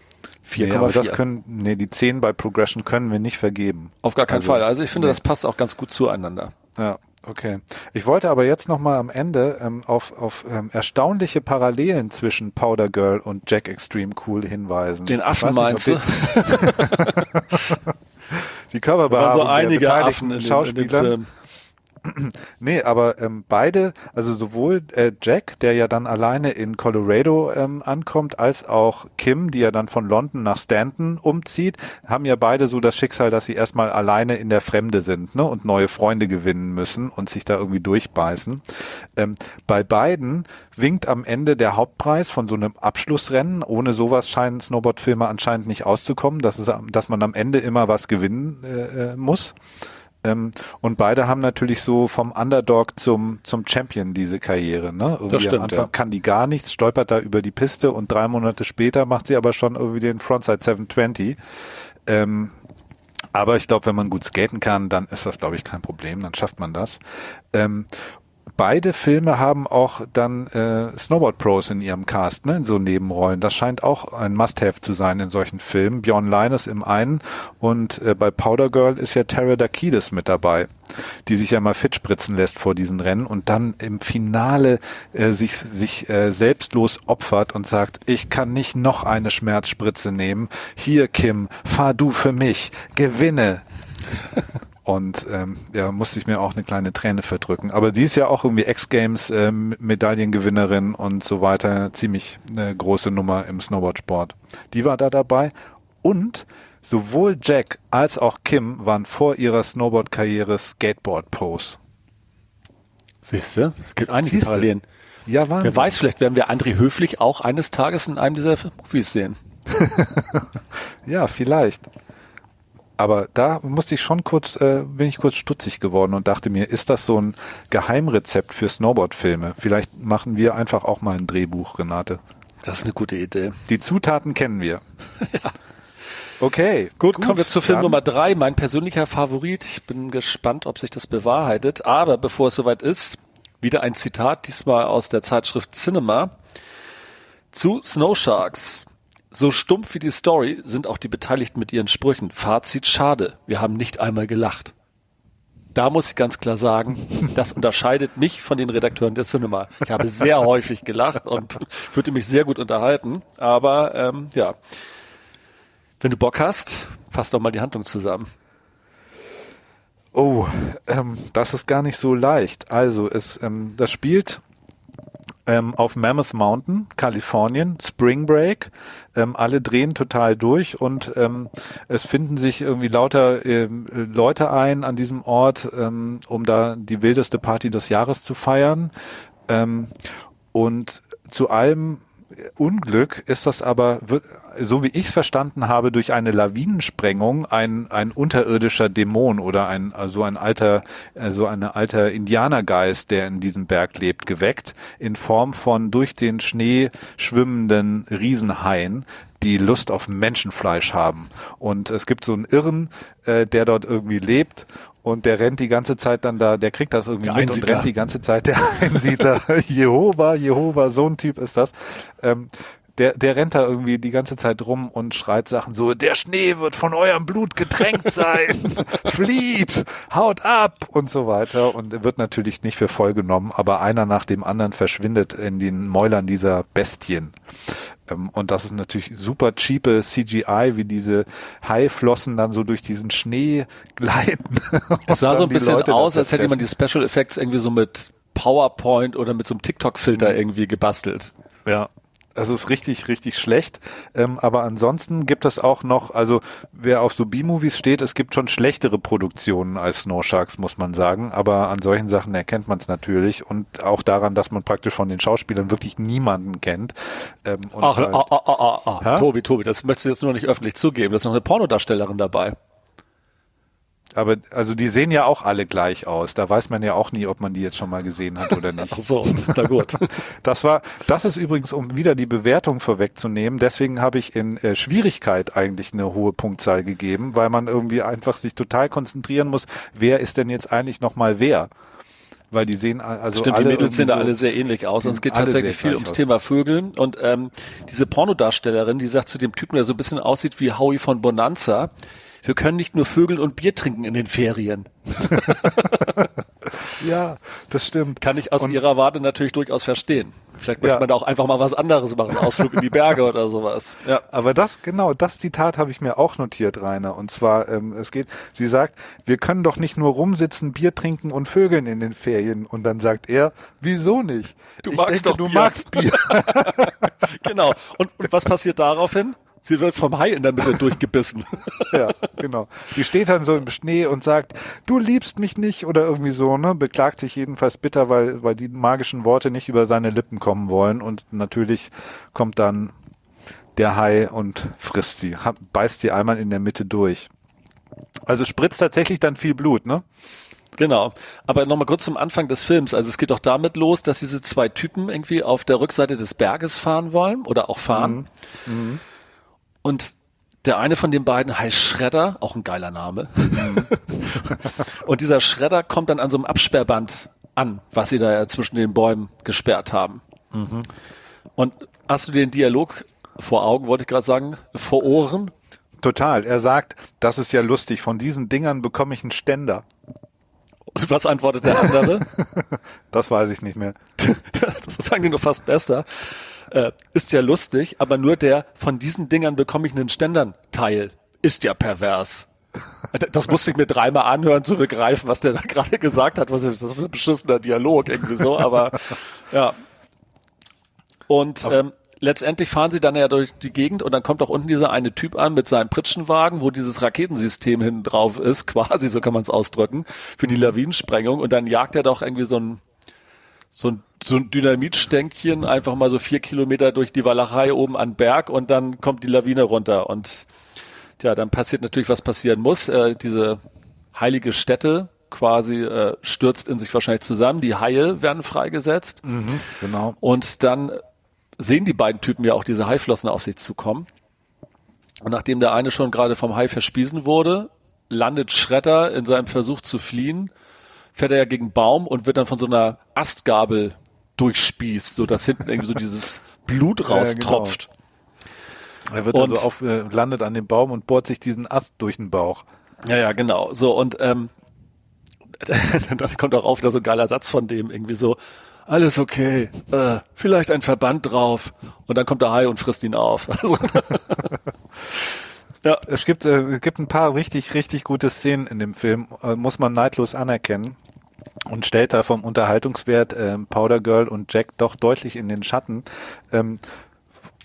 4,4. Nee, das können, nee, die 10 bei Progression können wir nicht vergeben. Auf gar keinen also, Fall. Also ich finde, nee. das passt auch ganz gut zueinander. Ja, okay. Ich wollte aber jetzt nochmal am Ende ähm, auf, auf ähm, erstaunliche Parallelen zwischen Powder Girl und Jack Extreme Cool hinweisen. Den Affen meinst du? die Körperbehaarung so einige Affen in Schauspielern. In dem. nee, aber ähm, beide, also sowohl äh, Jack, der ja dann alleine in Colorado ähm, ankommt, als auch Kim, die ja dann von London nach Stanton umzieht, haben ja beide so das Schicksal, dass sie erstmal alleine in der Fremde sind ne, und neue Freunde gewinnen müssen und sich da irgendwie durchbeißen. Ähm, bei beiden winkt am Ende der Hauptpreis von so einem Abschlussrennen. Ohne sowas scheinen Snowboardfilme anscheinend nicht auszukommen, dass, es, dass man am Ende immer was gewinnen äh, äh muss. Ähm, und beide haben natürlich so vom Underdog zum, zum Champion diese Karriere. Ne? Irgendwie das stimmt, am Anfang ja. kann die gar nichts, stolpert da über die Piste und drei Monate später macht sie aber schon irgendwie den Frontside 720. Ähm, aber ich glaube, wenn man gut skaten kann, dann ist das, glaube ich, kein Problem, dann schafft man das. Ähm, beide Filme haben auch dann äh, Snowboard Pros in ihrem Cast, ne, in so Nebenrollen. Das scheint auch ein Must-Have zu sein in solchen Filmen. Bjorn Linus im einen und äh, bei Powder Girl ist ja Tara Dakides mit dabei, die sich ja mal fit spritzen lässt vor diesen Rennen und dann im Finale äh, sich sich äh, selbstlos opfert und sagt, ich kann nicht noch eine Schmerzspritze nehmen. Hier Kim, fahr du für mich, gewinne. Und ähm, ja, musste ich mir auch eine kleine Träne verdrücken. Aber die ist ja auch irgendwie X-Games ähm, Medaillengewinnerin und so weiter. Ziemlich eine große Nummer im Snowboardsport. Die war da dabei. Und sowohl Jack als auch Kim waren vor ihrer Snowboard-Karriere Skateboard-Pros. Siehst du? Es gibt einige Siehste? Parallelen. Ja, Wahnsinn. Wer weiß, vielleicht werden wir André Höflich auch eines Tages in einem dieser Movies sehen. ja, vielleicht. Aber da musste ich schon kurz, äh, bin ich kurz stutzig geworden und dachte mir, ist das so ein Geheimrezept für Snowboard-Filme? Vielleicht machen wir einfach auch mal ein Drehbuch, Renate. Das ist eine gute Idee. Die Zutaten kennen wir. ja. Okay. Gut, gut, kommen wir zu Film Nummer drei, mein persönlicher Favorit. Ich bin gespannt, ob sich das bewahrheitet. Aber bevor es soweit ist, wieder ein Zitat, diesmal aus der Zeitschrift Cinema zu Snow Sharks. So stumpf wie die Story sind auch die Beteiligten mit ihren Sprüchen. Fazit schade, wir haben nicht einmal gelacht. Da muss ich ganz klar sagen, das unterscheidet mich von den Redakteuren der Cinema. Ich habe sehr häufig gelacht und fühlte mich sehr gut unterhalten. Aber ähm, ja, wenn du Bock hast, fass doch mal die Handlung zusammen. Oh, ähm, das ist gar nicht so leicht. Also es, ähm, das spielt ähm, auf Mammoth Mountain, Kalifornien, Spring Break. Ähm, alle drehen total durch und ähm, es finden sich irgendwie lauter ähm, Leute ein an diesem Ort, ähm, um da die wildeste Party des Jahres zu feiern. Ähm, und zu allem Unglück ist das aber, so wie ich es verstanden habe, durch eine Lawinensprengung ein, ein unterirdischer Dämon oder ein, so ein alter, so ein alter Indianergeist, der in diesem Berg lebt, geweckt, in Form von durch den Schnee schwimmenden Riesenhaien, die Lust auf Menschenfleisch haben. Und es gibt so einen Irren, äh, der dort irgendwie lebt und der rennt die ganze Zeit dann da, der kriegt das irgendwie der mit und rennt die ganze Zeit, der Einsiedler, Jehova, Jehova, so ein Typ ist das. Ähm, der, der rennt da irgendwie die ganze Zeit rum und schreit Sachen so, der Schnee wird von eurem Blut getränkt sein, flieht, haut ab und so weiter und wird natürlich nicht für voll genommen, aber einer nach dem anderen verschwindet in den Mäulern dieser Bestien. Ähm, und das ist natürlich super cheape CGI, wie diese Haiflossen dann so durch diesen Schnee gleiten. Es sah so ein bisschen Leute aus, als hätte man die Special Effects irgendwie so mit PowerPoint oder mit so einem TikTok-Filter mhm. irgendwie gebastelt. Ja, das ist richtig, richtig schlecht. Ähm, aber ansonsten gibt es auch noch, also wer auf so B-Movies steht, es gibt schon schlechtere Produktionen als Snow Sharks, muss man sagen. Aber an solchen Sachen erkennt man es natürlich und auch daran, dass man praktisch von den Schauspielern wirklich niemanden kennt. Ähm, Ach, halt, ah, ah, ah, ah, ah. Tobi, Tobi, das möchtest du jetzt nur nicht öffentlich zugeben. Da ist noch eine Pornodarstellerin dabei. Aber also die sehen ja auch alle gleich aus. Da weiß man ja auch nie, ob man die jetzt schon mal gesehen hat oder nicht. Ach so, na gut. Das war, das ist übrigens, um wieder die Bewertung vorwegzunehmen. Deswegen habe ich in äh, Schwierigkeit eigentlich eine hohe Punktzahl gegeben, weil man irgendwie einfach sich total konzentrieren muss. Wer ist denn jetzt eigentlich noch mal wer? weil die sehen also Stimmt, alle die Mädels sehen so, alle sehr ähnlich aus und es geht tatsächlich viel ums aus. Thema Vögeln und ähm, diese Pornodarstellerin, die sagt zu dem Typen, der so ein bisschen aussieht wie Howie von Bonanza, wir können nicht nur Vögeln und Bier trinken in den Ferien. ja, das stimmt. Kann ich aus und ihrer Warte natürlich durchaus verstehen. Vielleicht möchte ja. man da auch einfach mal was anderes machen, Ausflug in die Berge oder sowas. Ja. Aber das, genau, das Zitat habe ich mir auch notiert, Rainer. Und zwar, ähm, es geht, sie sagt, wir können doch nicht nur rumsitzen, Bier trinken und Vögeln in den Ferien. Und dann sagt er, wieso nicht? Du ich magst denke, doch du Bier. magst Bier. genau. Und, und was passiert daraufhin? Sie wird vom Hai in der Mitte durchgebissen. ja, genau. Sie steht dann so im Schnee und sagt, du liebst mich nicht oder irgendwie so, ne? Beklagt sich jedenfalls bitter, weil, weil die magischen Worte nicht über seine Lippen kommen wollen und natürlich kommt dann der Hai und frisst sie, beißt sie einmal in der Mitte durch. Also spritzt tatsächlich dann viel Blut, ne? Genau. Aber nochmal kurz zum Anfang des Films. Also es geht doch damit los, dass diese zwei Typen irgendwie auf der Rückseite des Berges fahren wollen oder auch fahren. Mhm. Mhm. Und der eine von den beiden heißt Schredder, auch ein geiler Name. Mhm. und dieser Schredder kommt dann an so einem Absperrband an, was sie da ja zwischen den Bäumen gesperrt haben. Mhm. Und hast du den Dialog vor Augen, wollte ich gerade sagen, vor Ohren? Total. Er sagt, das ist ja lustig, von diesen Dingern bekomme ich einen Ständer. Und was antwortet der andere? das weiß ich nicht mehr. das sagen die nur fast besser äh, ist ja lustig, aber nur der von diesen Dingern bekomme ich einen Ständern-Teil. Ist ja pervers. Das musste ich mir dreimal anhören, zu begreifen, was der da gerade gesagt hat. Was ist das für ein beschissener Dialog irgendwie so, aber ja. Und ähm, letztendlich fahren sie dann ja durch die Gegend und dann kommt auch unten dieser eine Typ an mit seinem Pritschenwagen, wo dieses Raketensystem hinten drauf ist, quasi, so kann man es ausdrücken, für die Lawinensprengung und dann jagt er doch irgendwie so ein so ein, so ein Dynamitstänkchen einfach mal so vier Kilometer durch die Walachei oben an Berg und dann kommt die Lawine runter und ja, dann passiert natürlich, was passieren muss. Äh, diese heilige Stätte quasi äh, stürzt in sich wahrscheinlich zusammen. Die Haie werden freigesetzt. Mhm, genau. Und dann sehen die beiden Typen ja auch diese Haiflossen auf sich zukommen. Und nachdem der eine schon gerade vom Hai verspiesen wurde, landet Schretter in seinem Versuch zu fliehen fährt er ja gegen Baum und wird dann von so einer Astgabel durchspießt, so dass hinten irgendwie so dieses Blut raustropft. Ja, genau. Er wird und, also auf, äh, landet an dem Baum und bohrt sich diesen Ast durch den Bauch. Ja, ja, genau. So, und ähm, dann kommt auch auf da so ein geiler Satz von dem, irgendwie so, alles okay, äh, vielleicht ein Verband drauf. Und dann kommt der Hai und frisst ihn auf. Also, ja. Es gibt, äh, gibt ein paar richtig, richtig gute Szenen in dem Film, äh, muss man neidlos anerkennen und stellt da vom Unterhaltungswert ähm, Powder Girl und Jack doch deutlich in den Schatten. Ähm,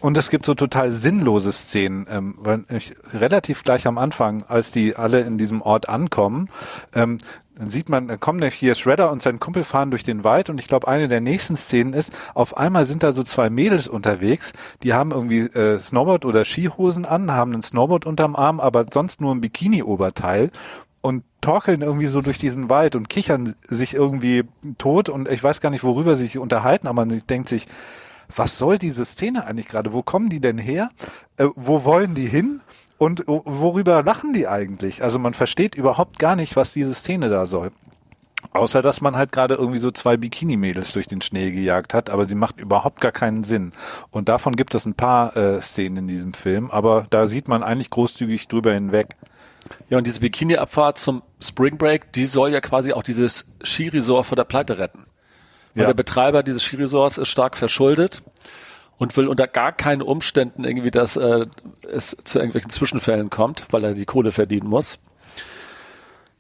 und es gibt so total sinnlose Szenen, ähm, weil ich, relativ gleich am Anfang, als die alle in diesem Ort ankommen, ähm, dann sieht man, da kommen hier Shredder und sein Kumpel fahren durch den Wald und ich glaube, eine der nächsten Szenen ist, auf einmal sind da so zwei Mädels unterwegs, die haben irgendwie äh, Snowboard oder Skihosen an, haben ein Snowboard unterm Arm, aber sonst nur ein Bikini-Oberteil und torkeln irgendwie so durch diesen Wald und kichern sich irgendwie tot und ich weiß gar nicht, worüber sie sich unterhalten, aber man denkt sich, was soll diese Szene eigentlich gerade? Wo kommen die denn her? Äh, wo wollen die hin? Und worüber lachen die eigentlich? Also man versteht überhaupt gar nicht, was diese Szene da soll. Außer dass man halt gerade irgendwie so zwei Bikini-Mädels durch den Schnee gejagt hat, aber sie macht überhaupt gar keinen Sinn. Und davon gibt es ein paar äh, Szenen in diesem Film, aber da sieht man eigentlich großzügig drüber hinweg. Ja, und diese Bikini-Abfahrt zum Spring Break, die soll ja quasi auch dieses Skiresort vor der Pleite retten. Weil ja. der Betreiber dieses Skiresorts ist stark verschuldet und will unter gar keinen Umständen irgendwie, dass äh, es zu irgendwelchen Zwischenfällen kommt, weil er die Kohle verdienen muss.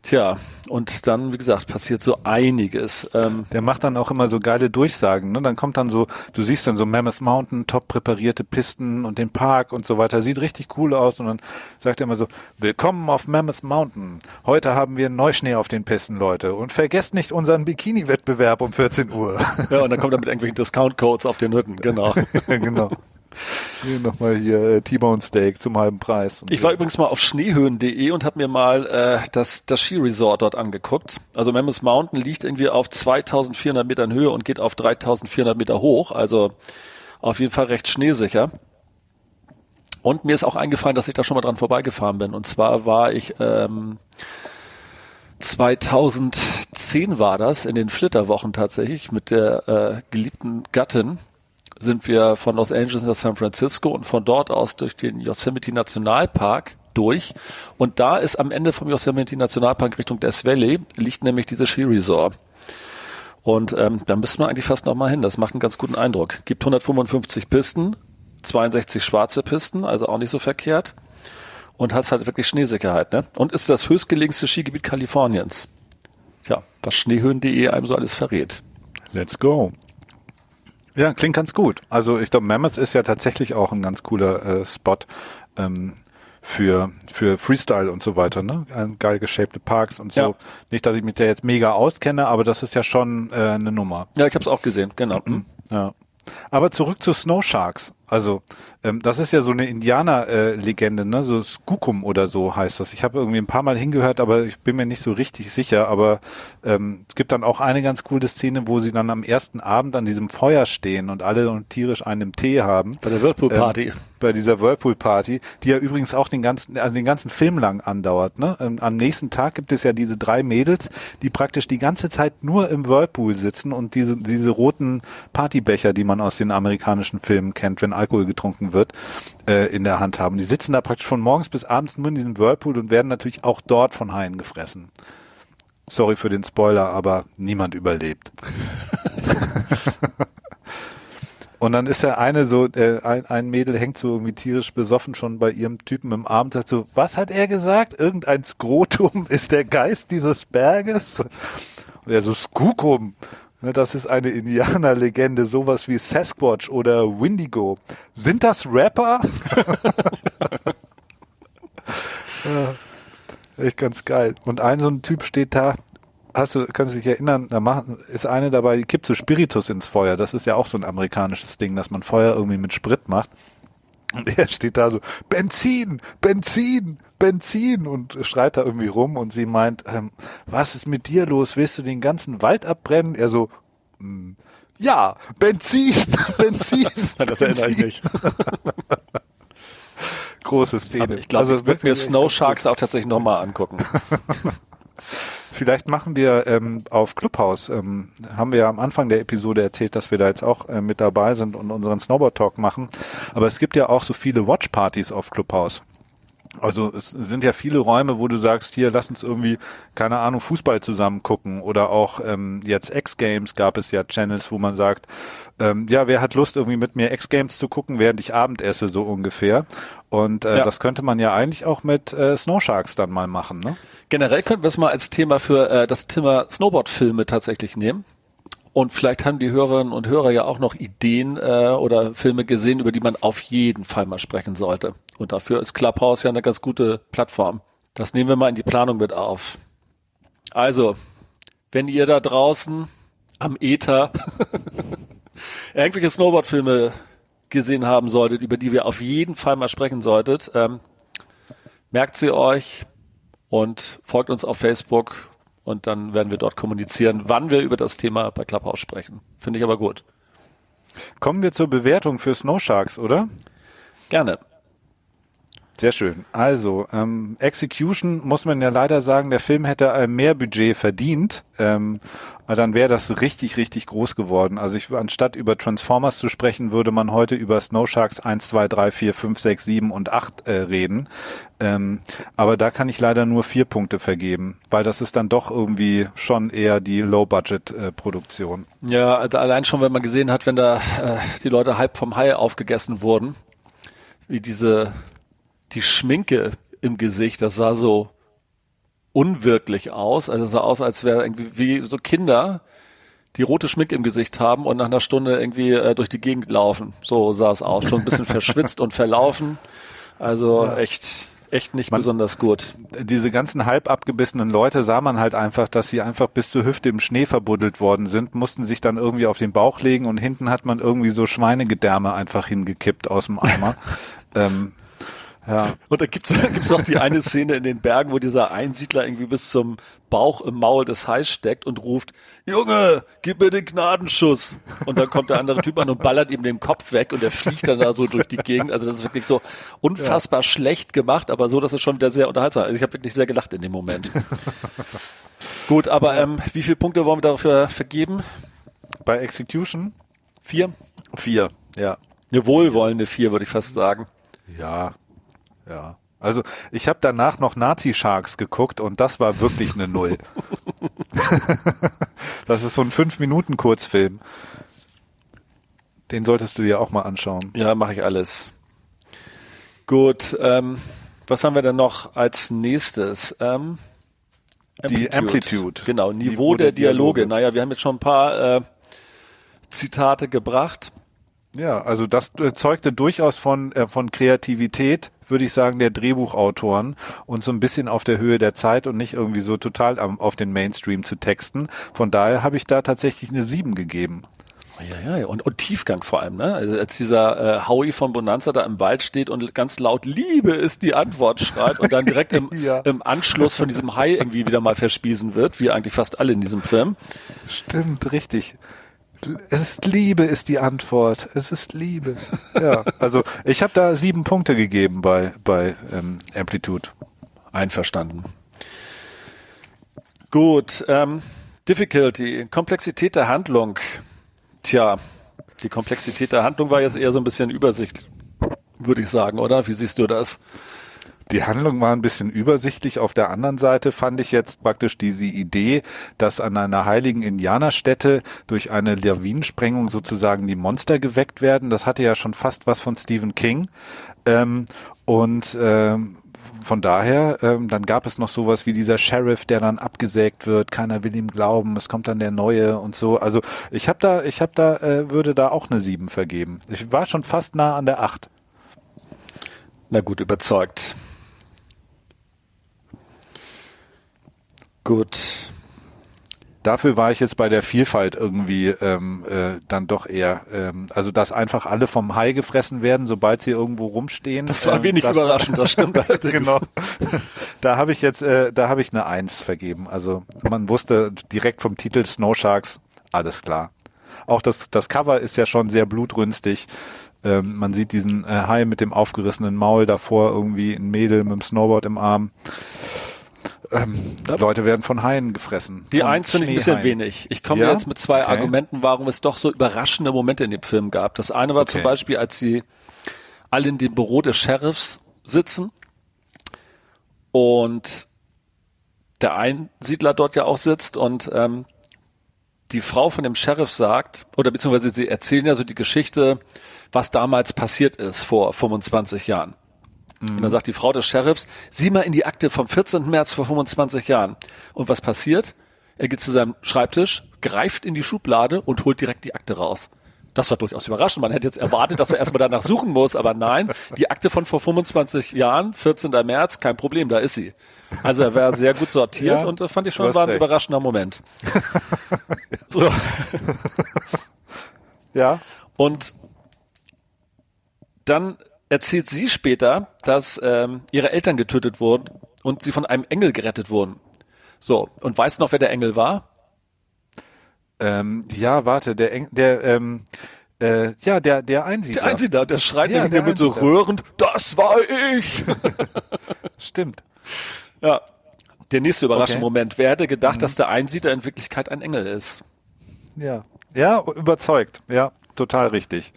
Tja, und dann, wie gesagt, passiert so einiges. Ähm der macht dann auch immer so geile Durchsagen. Ne? Dann kommt dann so, du siehst dann so Mammoth Mountain, top präparierte Pisten und den Park und so weiter. Sieht richtig cool aus. Und dann sagt er immer so, willkommen auf Mammoth Mountain. Heute haben wir Neuschnee auf den Pisten, Leute. Und vergesst nicht unseren Bikini-Wettbewerb um 14 Uhr. Ja, und dann kommt er mit irgendwelchen Discount-Codes auf den Hütten, genau. genau. Nochmal hier äh, T-Bone Steak zum halben Preis. Ich war übrigens mal auf schneehöhen.de und habe mir mal äh, das, das Skiresort dort angeguckt. Also Mammoth Mountain liegt irgendwie auf 2400 Metern Höhe und geht auf 3400 Meter hoch. Also auf jeden Fall recht schneesicher. Und mir ist auch eingefallen, dass ich da schon mal dran vorbeigefahren bin. Und zwar war ich ähm, 2010 war das, in den Flitterwochen tatsächlich, mit der äh, geliebten Gattin sind wir von Los Angeles nach San Francisco und von dort aus durch den Yosemite Nationalpark durch. Und da ist am Ende vom Yosemite Nationalpark Richtung Death Valley liegt nämlich dieses Ski Resort. Und ähm, da müsste man eigentlich fast noch mal hin. Das macht einen ganz guten Eindruck. Gibt 155 Pisten, 62 schwarze Pisten, also auch nicht so verkehrt. Und hast halt wirklich Schneesicherheit. Ne? Und ist das höchstgelegenste Skigebiet Kaliforniens. Tja, was schneehöhen.de einem so alles verrät. Let's go. Ja, klingt ganz gut. Also ich glaube, Mammoth ist ja tatsächlich auch ein ganz cooler äh, Spot ähm, für für Freestyle und so weiter, ne? Geil geshapte Parks und so. Ja. Nicht, dass ich mich da jetzt mega auskenne, aber das ist ja schon äh, eine Nummer. Ja, ich habe es auch gesehen, genau. Mhm. Ja. Aber zurück zu Snow Sharks. Also ähm, das ist ja so eine Indianer-Legende, äh, ne? So Skukum oder so heißt das. Ich habe irgendwie ein paar Mal hingehört, aber ich bin mir nicht so richtig sicher. Aber ähm, es gibt dann auch eine ganz coole Szene, wo sie dann am ersten Abend an diesem Feuer stehen und alle und tierisch einen Tee haben. Bei der Whirlpool Party. Ähm, bei dieser Whirlpool Party, die ja übrigens auch den ganzen, also den ganzen Film lang andauert. Ne? Ähm, am nächsten Tag gibt es ja diese drei Mädels, die praktisch die ganze Zeit nur im Whirlpool sitzen und diese diese roten Partybecher, die man aus den amerikanischen Filmen kennt, wenn Alkohol getrunken wird, äh, in der Hand haben. Die sitzen da praktisch von morgens bis abends nur in diesem Whirlpool und werden natürlich auch dort von Haien gefressen. Sorry für den Spoiler, aber niemand überlebt. Und dann ist der eine so, äh, ein, ein Mädel hängt so irgendwie tierisch besoffen schon bei ihrem Typen im Arm, sagt so, was hat er gesagt? Irgendein Skrotum ist der Geist dieses Berges? Und er so, Skukum. Ne, das ist eine Indianerlegende, sowas wie Sasquatch oder Windigo. Sind das Rapper? ja, echt ganz geil. Und ein so ein Typ steht da, hast du, kannst du dich erinnern, da machen, ist eine dabei, die kippt so Spiritus ins Feuer. Das ist ja auch so ein amerikanisches Ding, dass man Feuer irgendwie mit Sprit macht. Und er steht da so, Benzin, Benzin, Benzin und schreit da irgendwie rum und sie meint, ähm, was ist mit dir los? Willst du den ganzen Wald abbrennen? Er so, mm, ja, Benzin, Benzin. das erinnere ich nicht. Große Szene. Aber ich glaube, also, ich würde mir Snow Sharks auch tatsächlich nochmal angucken. Vielleicht machen wir ähm, auf Clubhouse, ähm, haben wir ja am Anfang der Episode erzählt, dass wir da jetzt auch äh, mit dabei sind und unseren Snowboard Talk machen. Aber es gibt ja auch so viele Watchpartys auf Clubhouse. Also es sind ja viele Räume, wo du sagst, hier lass uns irgendwie, keine Ahnung, Fußball zusammen gucken oder auch ähm, jetzt X-Games gab es ja Channels, wo man sagt, ähm, ja, wer hat Lust irgendwie mit mir X-Games zu gucken, während ich Abend esse, so ungefähr. Und äh, ja. das könnte man ja eigentlich auch mit äh, Snow Sharks dann mal machen, ne? Generell könnten wir es mal als Thema für äh, das Thema Snowboard-Filme tatsächlich nehmen. Und vielleicht haben die Hörerinnen und Hörer ja auch noch Ideen äh, oder Filme gesehen, über die man auf jeden Fall mal sprechen sollte. Und dafür ist Clubhouse ja eine ganz gute Plattform. Das nehmen wir mal in die Planung mit auf. Also, wenn ihr da draußen am Ether irgendwelche Snowboard-Filme gesehen haben solltet, über die wir auf jeden Fall mal sprechen solltet, ähm, merkt sie euch, und folgt uns auf Facebook und dann werden wir dort kommunizieren, wann wir über das Thema bei Clubhouse sprechen. Finde ich aber gut. Kommen wir zur Bewertung für Snow Sharks, oder? Gerne. Sehr schön. Also, ähm, Execution muss man ja leider sagen, der Film hätte ein mehr Budget verdient. Ähm, dann wäre das richtig, richtig groß geworden. Also ich, anstatt über Transformers zu sprechen, würde man heute über Snow Sharks 1, 2, 3, 4, 5, 6, 7 und 8 äh, reden. Ähm, aber da kann ich leider nur vier Punkte vergeben, weil das ist dann doch irgendwie schon eher die Low-Budget-Produktion. Äh, ja, also allein schon, wenn man gesehen hat, wenn da äh, die Leute halb vom Hai aufgegessen wurden, wie diese, die Schminke im Gesicht, das sah so unwirklich aus. Also es sah aus, als wäre irgendwie wie so Kinder, die rote Schmick im Gesicht haben und nach einer Stunde irgendwie äh, durch die Gegend laufen. So sah es aus. Schon ein bisschen verschwitzt und verlaufen. Also ja. echt, echt nicht man, besonders gut. Diese ganzen halb abgebissenen Leute sah man halt einfach, dass sie einfach bis zur Hüfte im Schnee verbuddelt worden sind, mussten sich dann irgendwie auf den Bauch legen und hinten hat man irgendwie so Schweinegedärme einfach hingekippt aus dem Eimer. ähm, ja. Und da gibt's gibt's auch die eine Szene in den Bergen, wo dieser Einsiedler irgendwie bis zum Bauch im Maul des Hais steckt und ruft, Junge, gib mir den Gnadenschuss. Und dann kommt der andere Typ an und ballert ihm den Kopf weg und er fliegt dann da so durch die Gegend. Also das ist wirklich so unfassbar ja. schlecht gemacht, aber so, dass es schon wieder sehr unterhaltsam. Also ich habe wirklich sehr gelacht in dem Moment. Gut, aber ähm, wie viele Punkte wollen wir dafür vergeben? Bei Execution? Vier? Vier, ja. Eine wohlwollende vier, würde ich fast sagen. Ja, ja. Also ich habe danach noch Nazi Sharks geguckt und das war wirklich eine Null. das ist so ein fünf Minuten Kurzfilm. Den solltest du dir auch mal anschauen. Ja, mache ich alles. Gut, ähm, was haben wir denn noch als nächstes? Ähm, Amplitude. Die Amplitude. Genau, Niveau, Niveau der, der Dialoge. Dialoge. Naja, wir haben jetzt schon ein paar äh, Zitate gebracht. Ja, also das äh, zeugte durchaus von, äh, von Kreativität, würde ich sagen, der Drehbuchautoren und so ein bisschen auf der Höhe der Zeit und nicht irgendwie so total am, auf den Mainstream zu texten. Von daher habe ich da tatsächlich eine 7 gegeben. Ja, ja, und, und Tiefgang vor allem, ne? Also als dieser äh, Howie von Bonanza da im Wald steht und ganz laut Liebe ist die Antwort schreit und dann direkt im, ja. im Anschluss von diesem Hai irgendwie wieder mal verspiesen wird, wie eigentlich fast alle in diesem Film. Stimmt, richtig. Es ist Liebe, ist die Antwort. Es ist Liebe. Ja, also ich habe da sieben Punkte gegeben bei, bei ähm, Amplitude. Einverstanden. Gut, ähm, Difficulty, Komplexität der Handlung. Tja, die Komplexität der Handlung war jetzt eher so ein bisschen Übersicht, würde ich sagen, oder? Wie siehst du das? Die Handlung war ein bisschen übersichtlich. Auf der anderen Seite fand ich jetzt praktisch diese Idee, dass an einer heiligen Indianerstätte durch eine Lawinensprengung sozusagen die Monster geweckt werden. Das hatte ja schon fast was von Stephen King. Ähm, und ähm, von daher, ähm, dann gab es noch sowas wie dieser Sheriff, der dann abgesägt wird. Keiner will ihm glauben. Es kommt dann der neue und so. Also ich habe da, ich habe da, äh, würde da auch eine sieben vergeben. Ich war schon fast nah an der acht. Na gut, überzeugt. Gut. Dafür war ich jetzt bei der Vielfalt irgendwie ähm, äh, dann doch eher, ähm, also dass einfach alle vom Hai gefressen werden, sobald sie irgendwo rumstehen. Das war ähm, wenig das überraschend, das stimmt allerdings. genau. Da habe ich jetzt, äh, da habe ich eine Eins vergeben. Also man wusste direkt vom Titel Snow Sharks, alles klar. Auch das, das Cover ist ja schon sehr blutrünstig. Ähm, man sieht diesen äh, Hai mit dem aufgerissenen Maul davor, irgendwie ein Mädel mit dem Snowboard im Arm ähm, Leute werden von Haien gefressen. Die eins finde ich ein bisschen wenig. Ich komme ja? jetzt mit zwei okay. Argumenten, warum es doch so überraschende Momente in dem Film gab. Das eine war okay. zum Beispiel, als sie alle in dem Büro des Sheriffs sitzen und der Einsiedler dort ja auch sitzt und ähm, die Frau von dem Sheriff sagt, oder beziehungsweise sie erzählen ja so die Geschichte, was damals passiert ist vor 25 Jahren. Mhm. Und dann sagt die Frau des Sheriffs, sieh mal in die Akte vom 14. März vor 25 Jahren. Und was passiert? Er geht zu seinem Schreibtisch, greift in die Schublade und holt direkt die Akte raus. Das war durchaus überraschend. Man hätte jetzt erwartet, dass er erstmal danach suchen muss, aber nein, die Akte von vor 25 Jahren, 14. März, kein Problem, da ist sie. Also er war sehr gut sortiert ja, und das fand ich schon war ein recht. überraschender Moment. so. Ja. Und dann erzählt sie später, dass ähm, ihre Eltern getötet wurden und sie von einem Engel gerettet wurden. So, und weißt du noch, wer der Engel war? Ähm, ja, warte, der Engel, der, ähm, äh, ja, der, der Einsiedler. Der Einsiedler, der schreit ja, der mit so rührend, das war ich! Stimmt. Ja. Der nächste überraschende okay. Moment. Wer hätte gedacht, mhm. dass der Einsiedler in Wirklichkeit ein Engel ist? Ja. Ja, überzeugt. Ja, total richtig.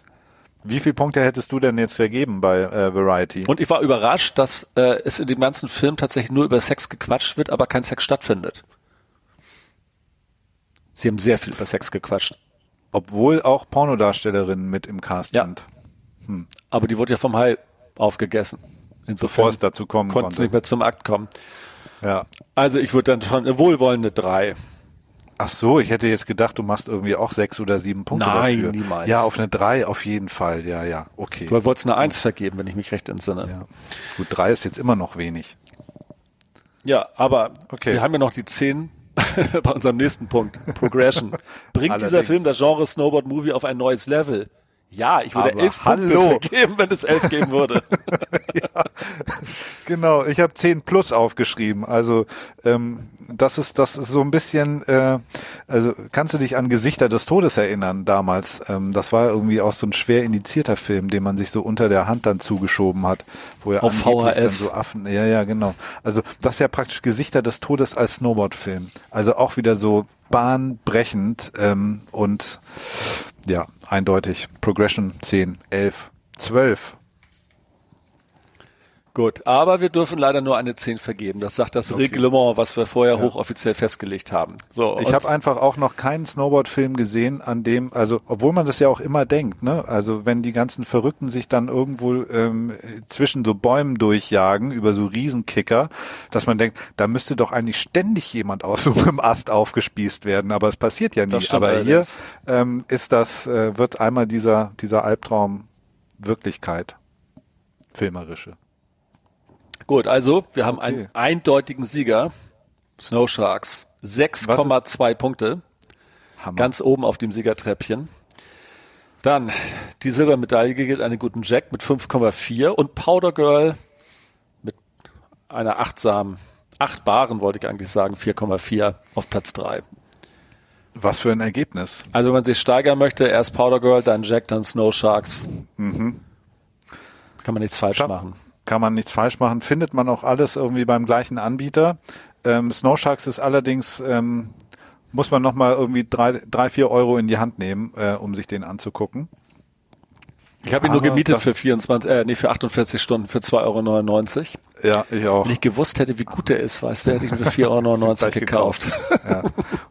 Wie viele Punkte hättest du denn jetzt vergeben bei äh, Variety? Und ich war überrascht, dass äh, es in dem ganzen Film tatsächlich nur über Sex gequatscht wird, aber kein Sex stattfindet. Sie haben sehr viel über Sex gequatscht. Obwohl auch Pornodarstellerinnen mit im Cast ja. sind. Hm. Aber die wurde ja vom Hai aufgegessen. Insofern Bevor es dazu kommen konnte. Konnte nicht mehr zum Akt kommen. Ja. Also ich würde dann schon eine wohlwollende drei. Ach so, ich hätte jetzt gedacht, du machst irgendwie auch sechs oder sieben Punkte Nein, dafür. niemals. Ja, auf eine drei auf jeden Fall. Ja, ja, okay. Du wolltest eine Eins vergeben, wenn ich mich recht entsinne. Ja. Gut, drei ist jetzt immer noch wenig. Ja, aber Okay. wir haben ja noch die zehn bei unserem nächsten Punkt. Progression. Bringt dieser. Film das Genre Snowboard Movie auf ein neues Level? Ja, ich würde Aber elf hallo. Punkte vergeben, wenn es elf geben würde. Genau, ich habe 10 plus aufgeschrieben. Also ähm, das ist das ist so ein bisschen. Äh, also kannst du dich an Gesichter des Todes erinnern damals? Ähm, das war irgendwie auch so ein schwer indizierter Film, den man sich so unter der Hand dann zugeschoben hat, wo er Auf angeblich dann VHS. so Affen. Ja, ja, genau. Also das ist ja praktisch Gesichter des Todes als Snowboard-Film. Also auch wieder so bahnbrechend ähm, und ja eindeutig Progression 10, 11, 12. Gut, aber wir dürfen leider nur eine 10 vergeben. Das sagt das Reglement, was wir vorher hochoffiziell festgelegt haben. So, Ich habe einfach auch noch keinen Snowboard-Film gesehen, an dem, also obwohl man das ja auch immer denkt, ne? Also wenn die ganzen Verrückten sich dann irgendwo ähm, zwischen so Bäumen durchjagen über so Riesenkicker, dass man denkt, da müsste doch eigentlich ständig jemand aus so einem Ast aufgespießt werden, aber es passiert ja stimmt aber hier allerdings. ähm, ist das, äh, wird einmal dieser dieser Albtraum Wirklichkeit, filmerische. Gut, also wir haben einen Okay. eindeutigen Sieger. Snow Sharks. 6,2 Punkte. Hammer. Ganz oben auf dem Siegertreppchen. Dann die Silbermedaille gilt einen guten Jack mit 5,4 und Powder Girl mit einer achtsamen, achtbaren wollte ich eigentlich sagen, 4,4 auf Platz 3. Was für ein Ergebnis. Also wenn man sich steigern möchte, erst Powder Girl, dann Jack, dann Snow Sharks. Mhm. Kann man nichts falsch Scha- machen. Kann man nichts falsch machen. Findet man auch alles irgendwie beim gleichen Anbieter. Ähm, Snow Sharks ist allerdings, ähm, muss man nochmal irgendwie drei, drei, vier Euro in die Hand nehmen, äh, um sich den anzugucken. Ich habe ihn nur gemietet für 24, äh, nee, für 48 Stunden für 2,99 Euro. Ja, ich auch. Wenn ich gewusst hätte, wie gut der ist, weißt du, hätte ich ihn für 4,99 Euro Gleich gekauft. Ja.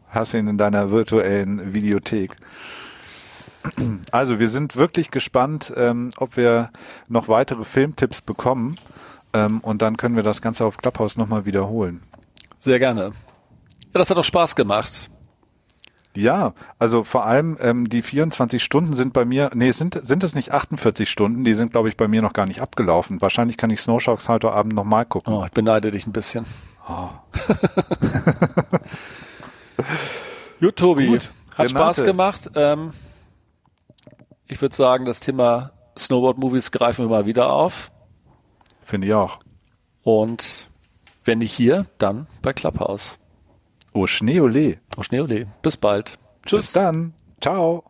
Hast ihn in deiner virtuellen Videothek. Also wir sind wirklich gespannt, ähm, ob wir noch weitere Filmtipps bekommen. Ähm, und dann können wir das Ganze auf Clubhouse nochmal wiederholen. Sehr gerne. Ja, das hat doch Spaß gemacht. Ja, also vor allem ähm, die 24 Stunden sind bei mir, nee, sind, sind es nicht 48 Stunden, die sind, glaube ich, bei mir noch gar nicht abgelaufen. Wahrscheinlich kann ich Snow Sharks heute Abend nochmal gucken. Oh, ich beneide dich ein bisschen. Gut, Tobi. Gut, Hat Spaß Renate. gemacht. Ähm, ich würde sagen, das Thema Snowboard-Movies greifen wir mal wieder auf. Finde ich auch. Und wenn nicht hier, dann bei Clubhouse. Oh, Schneeole. Auf Schneeole. Bis bald. Tschüss. Bis dann. Ciao.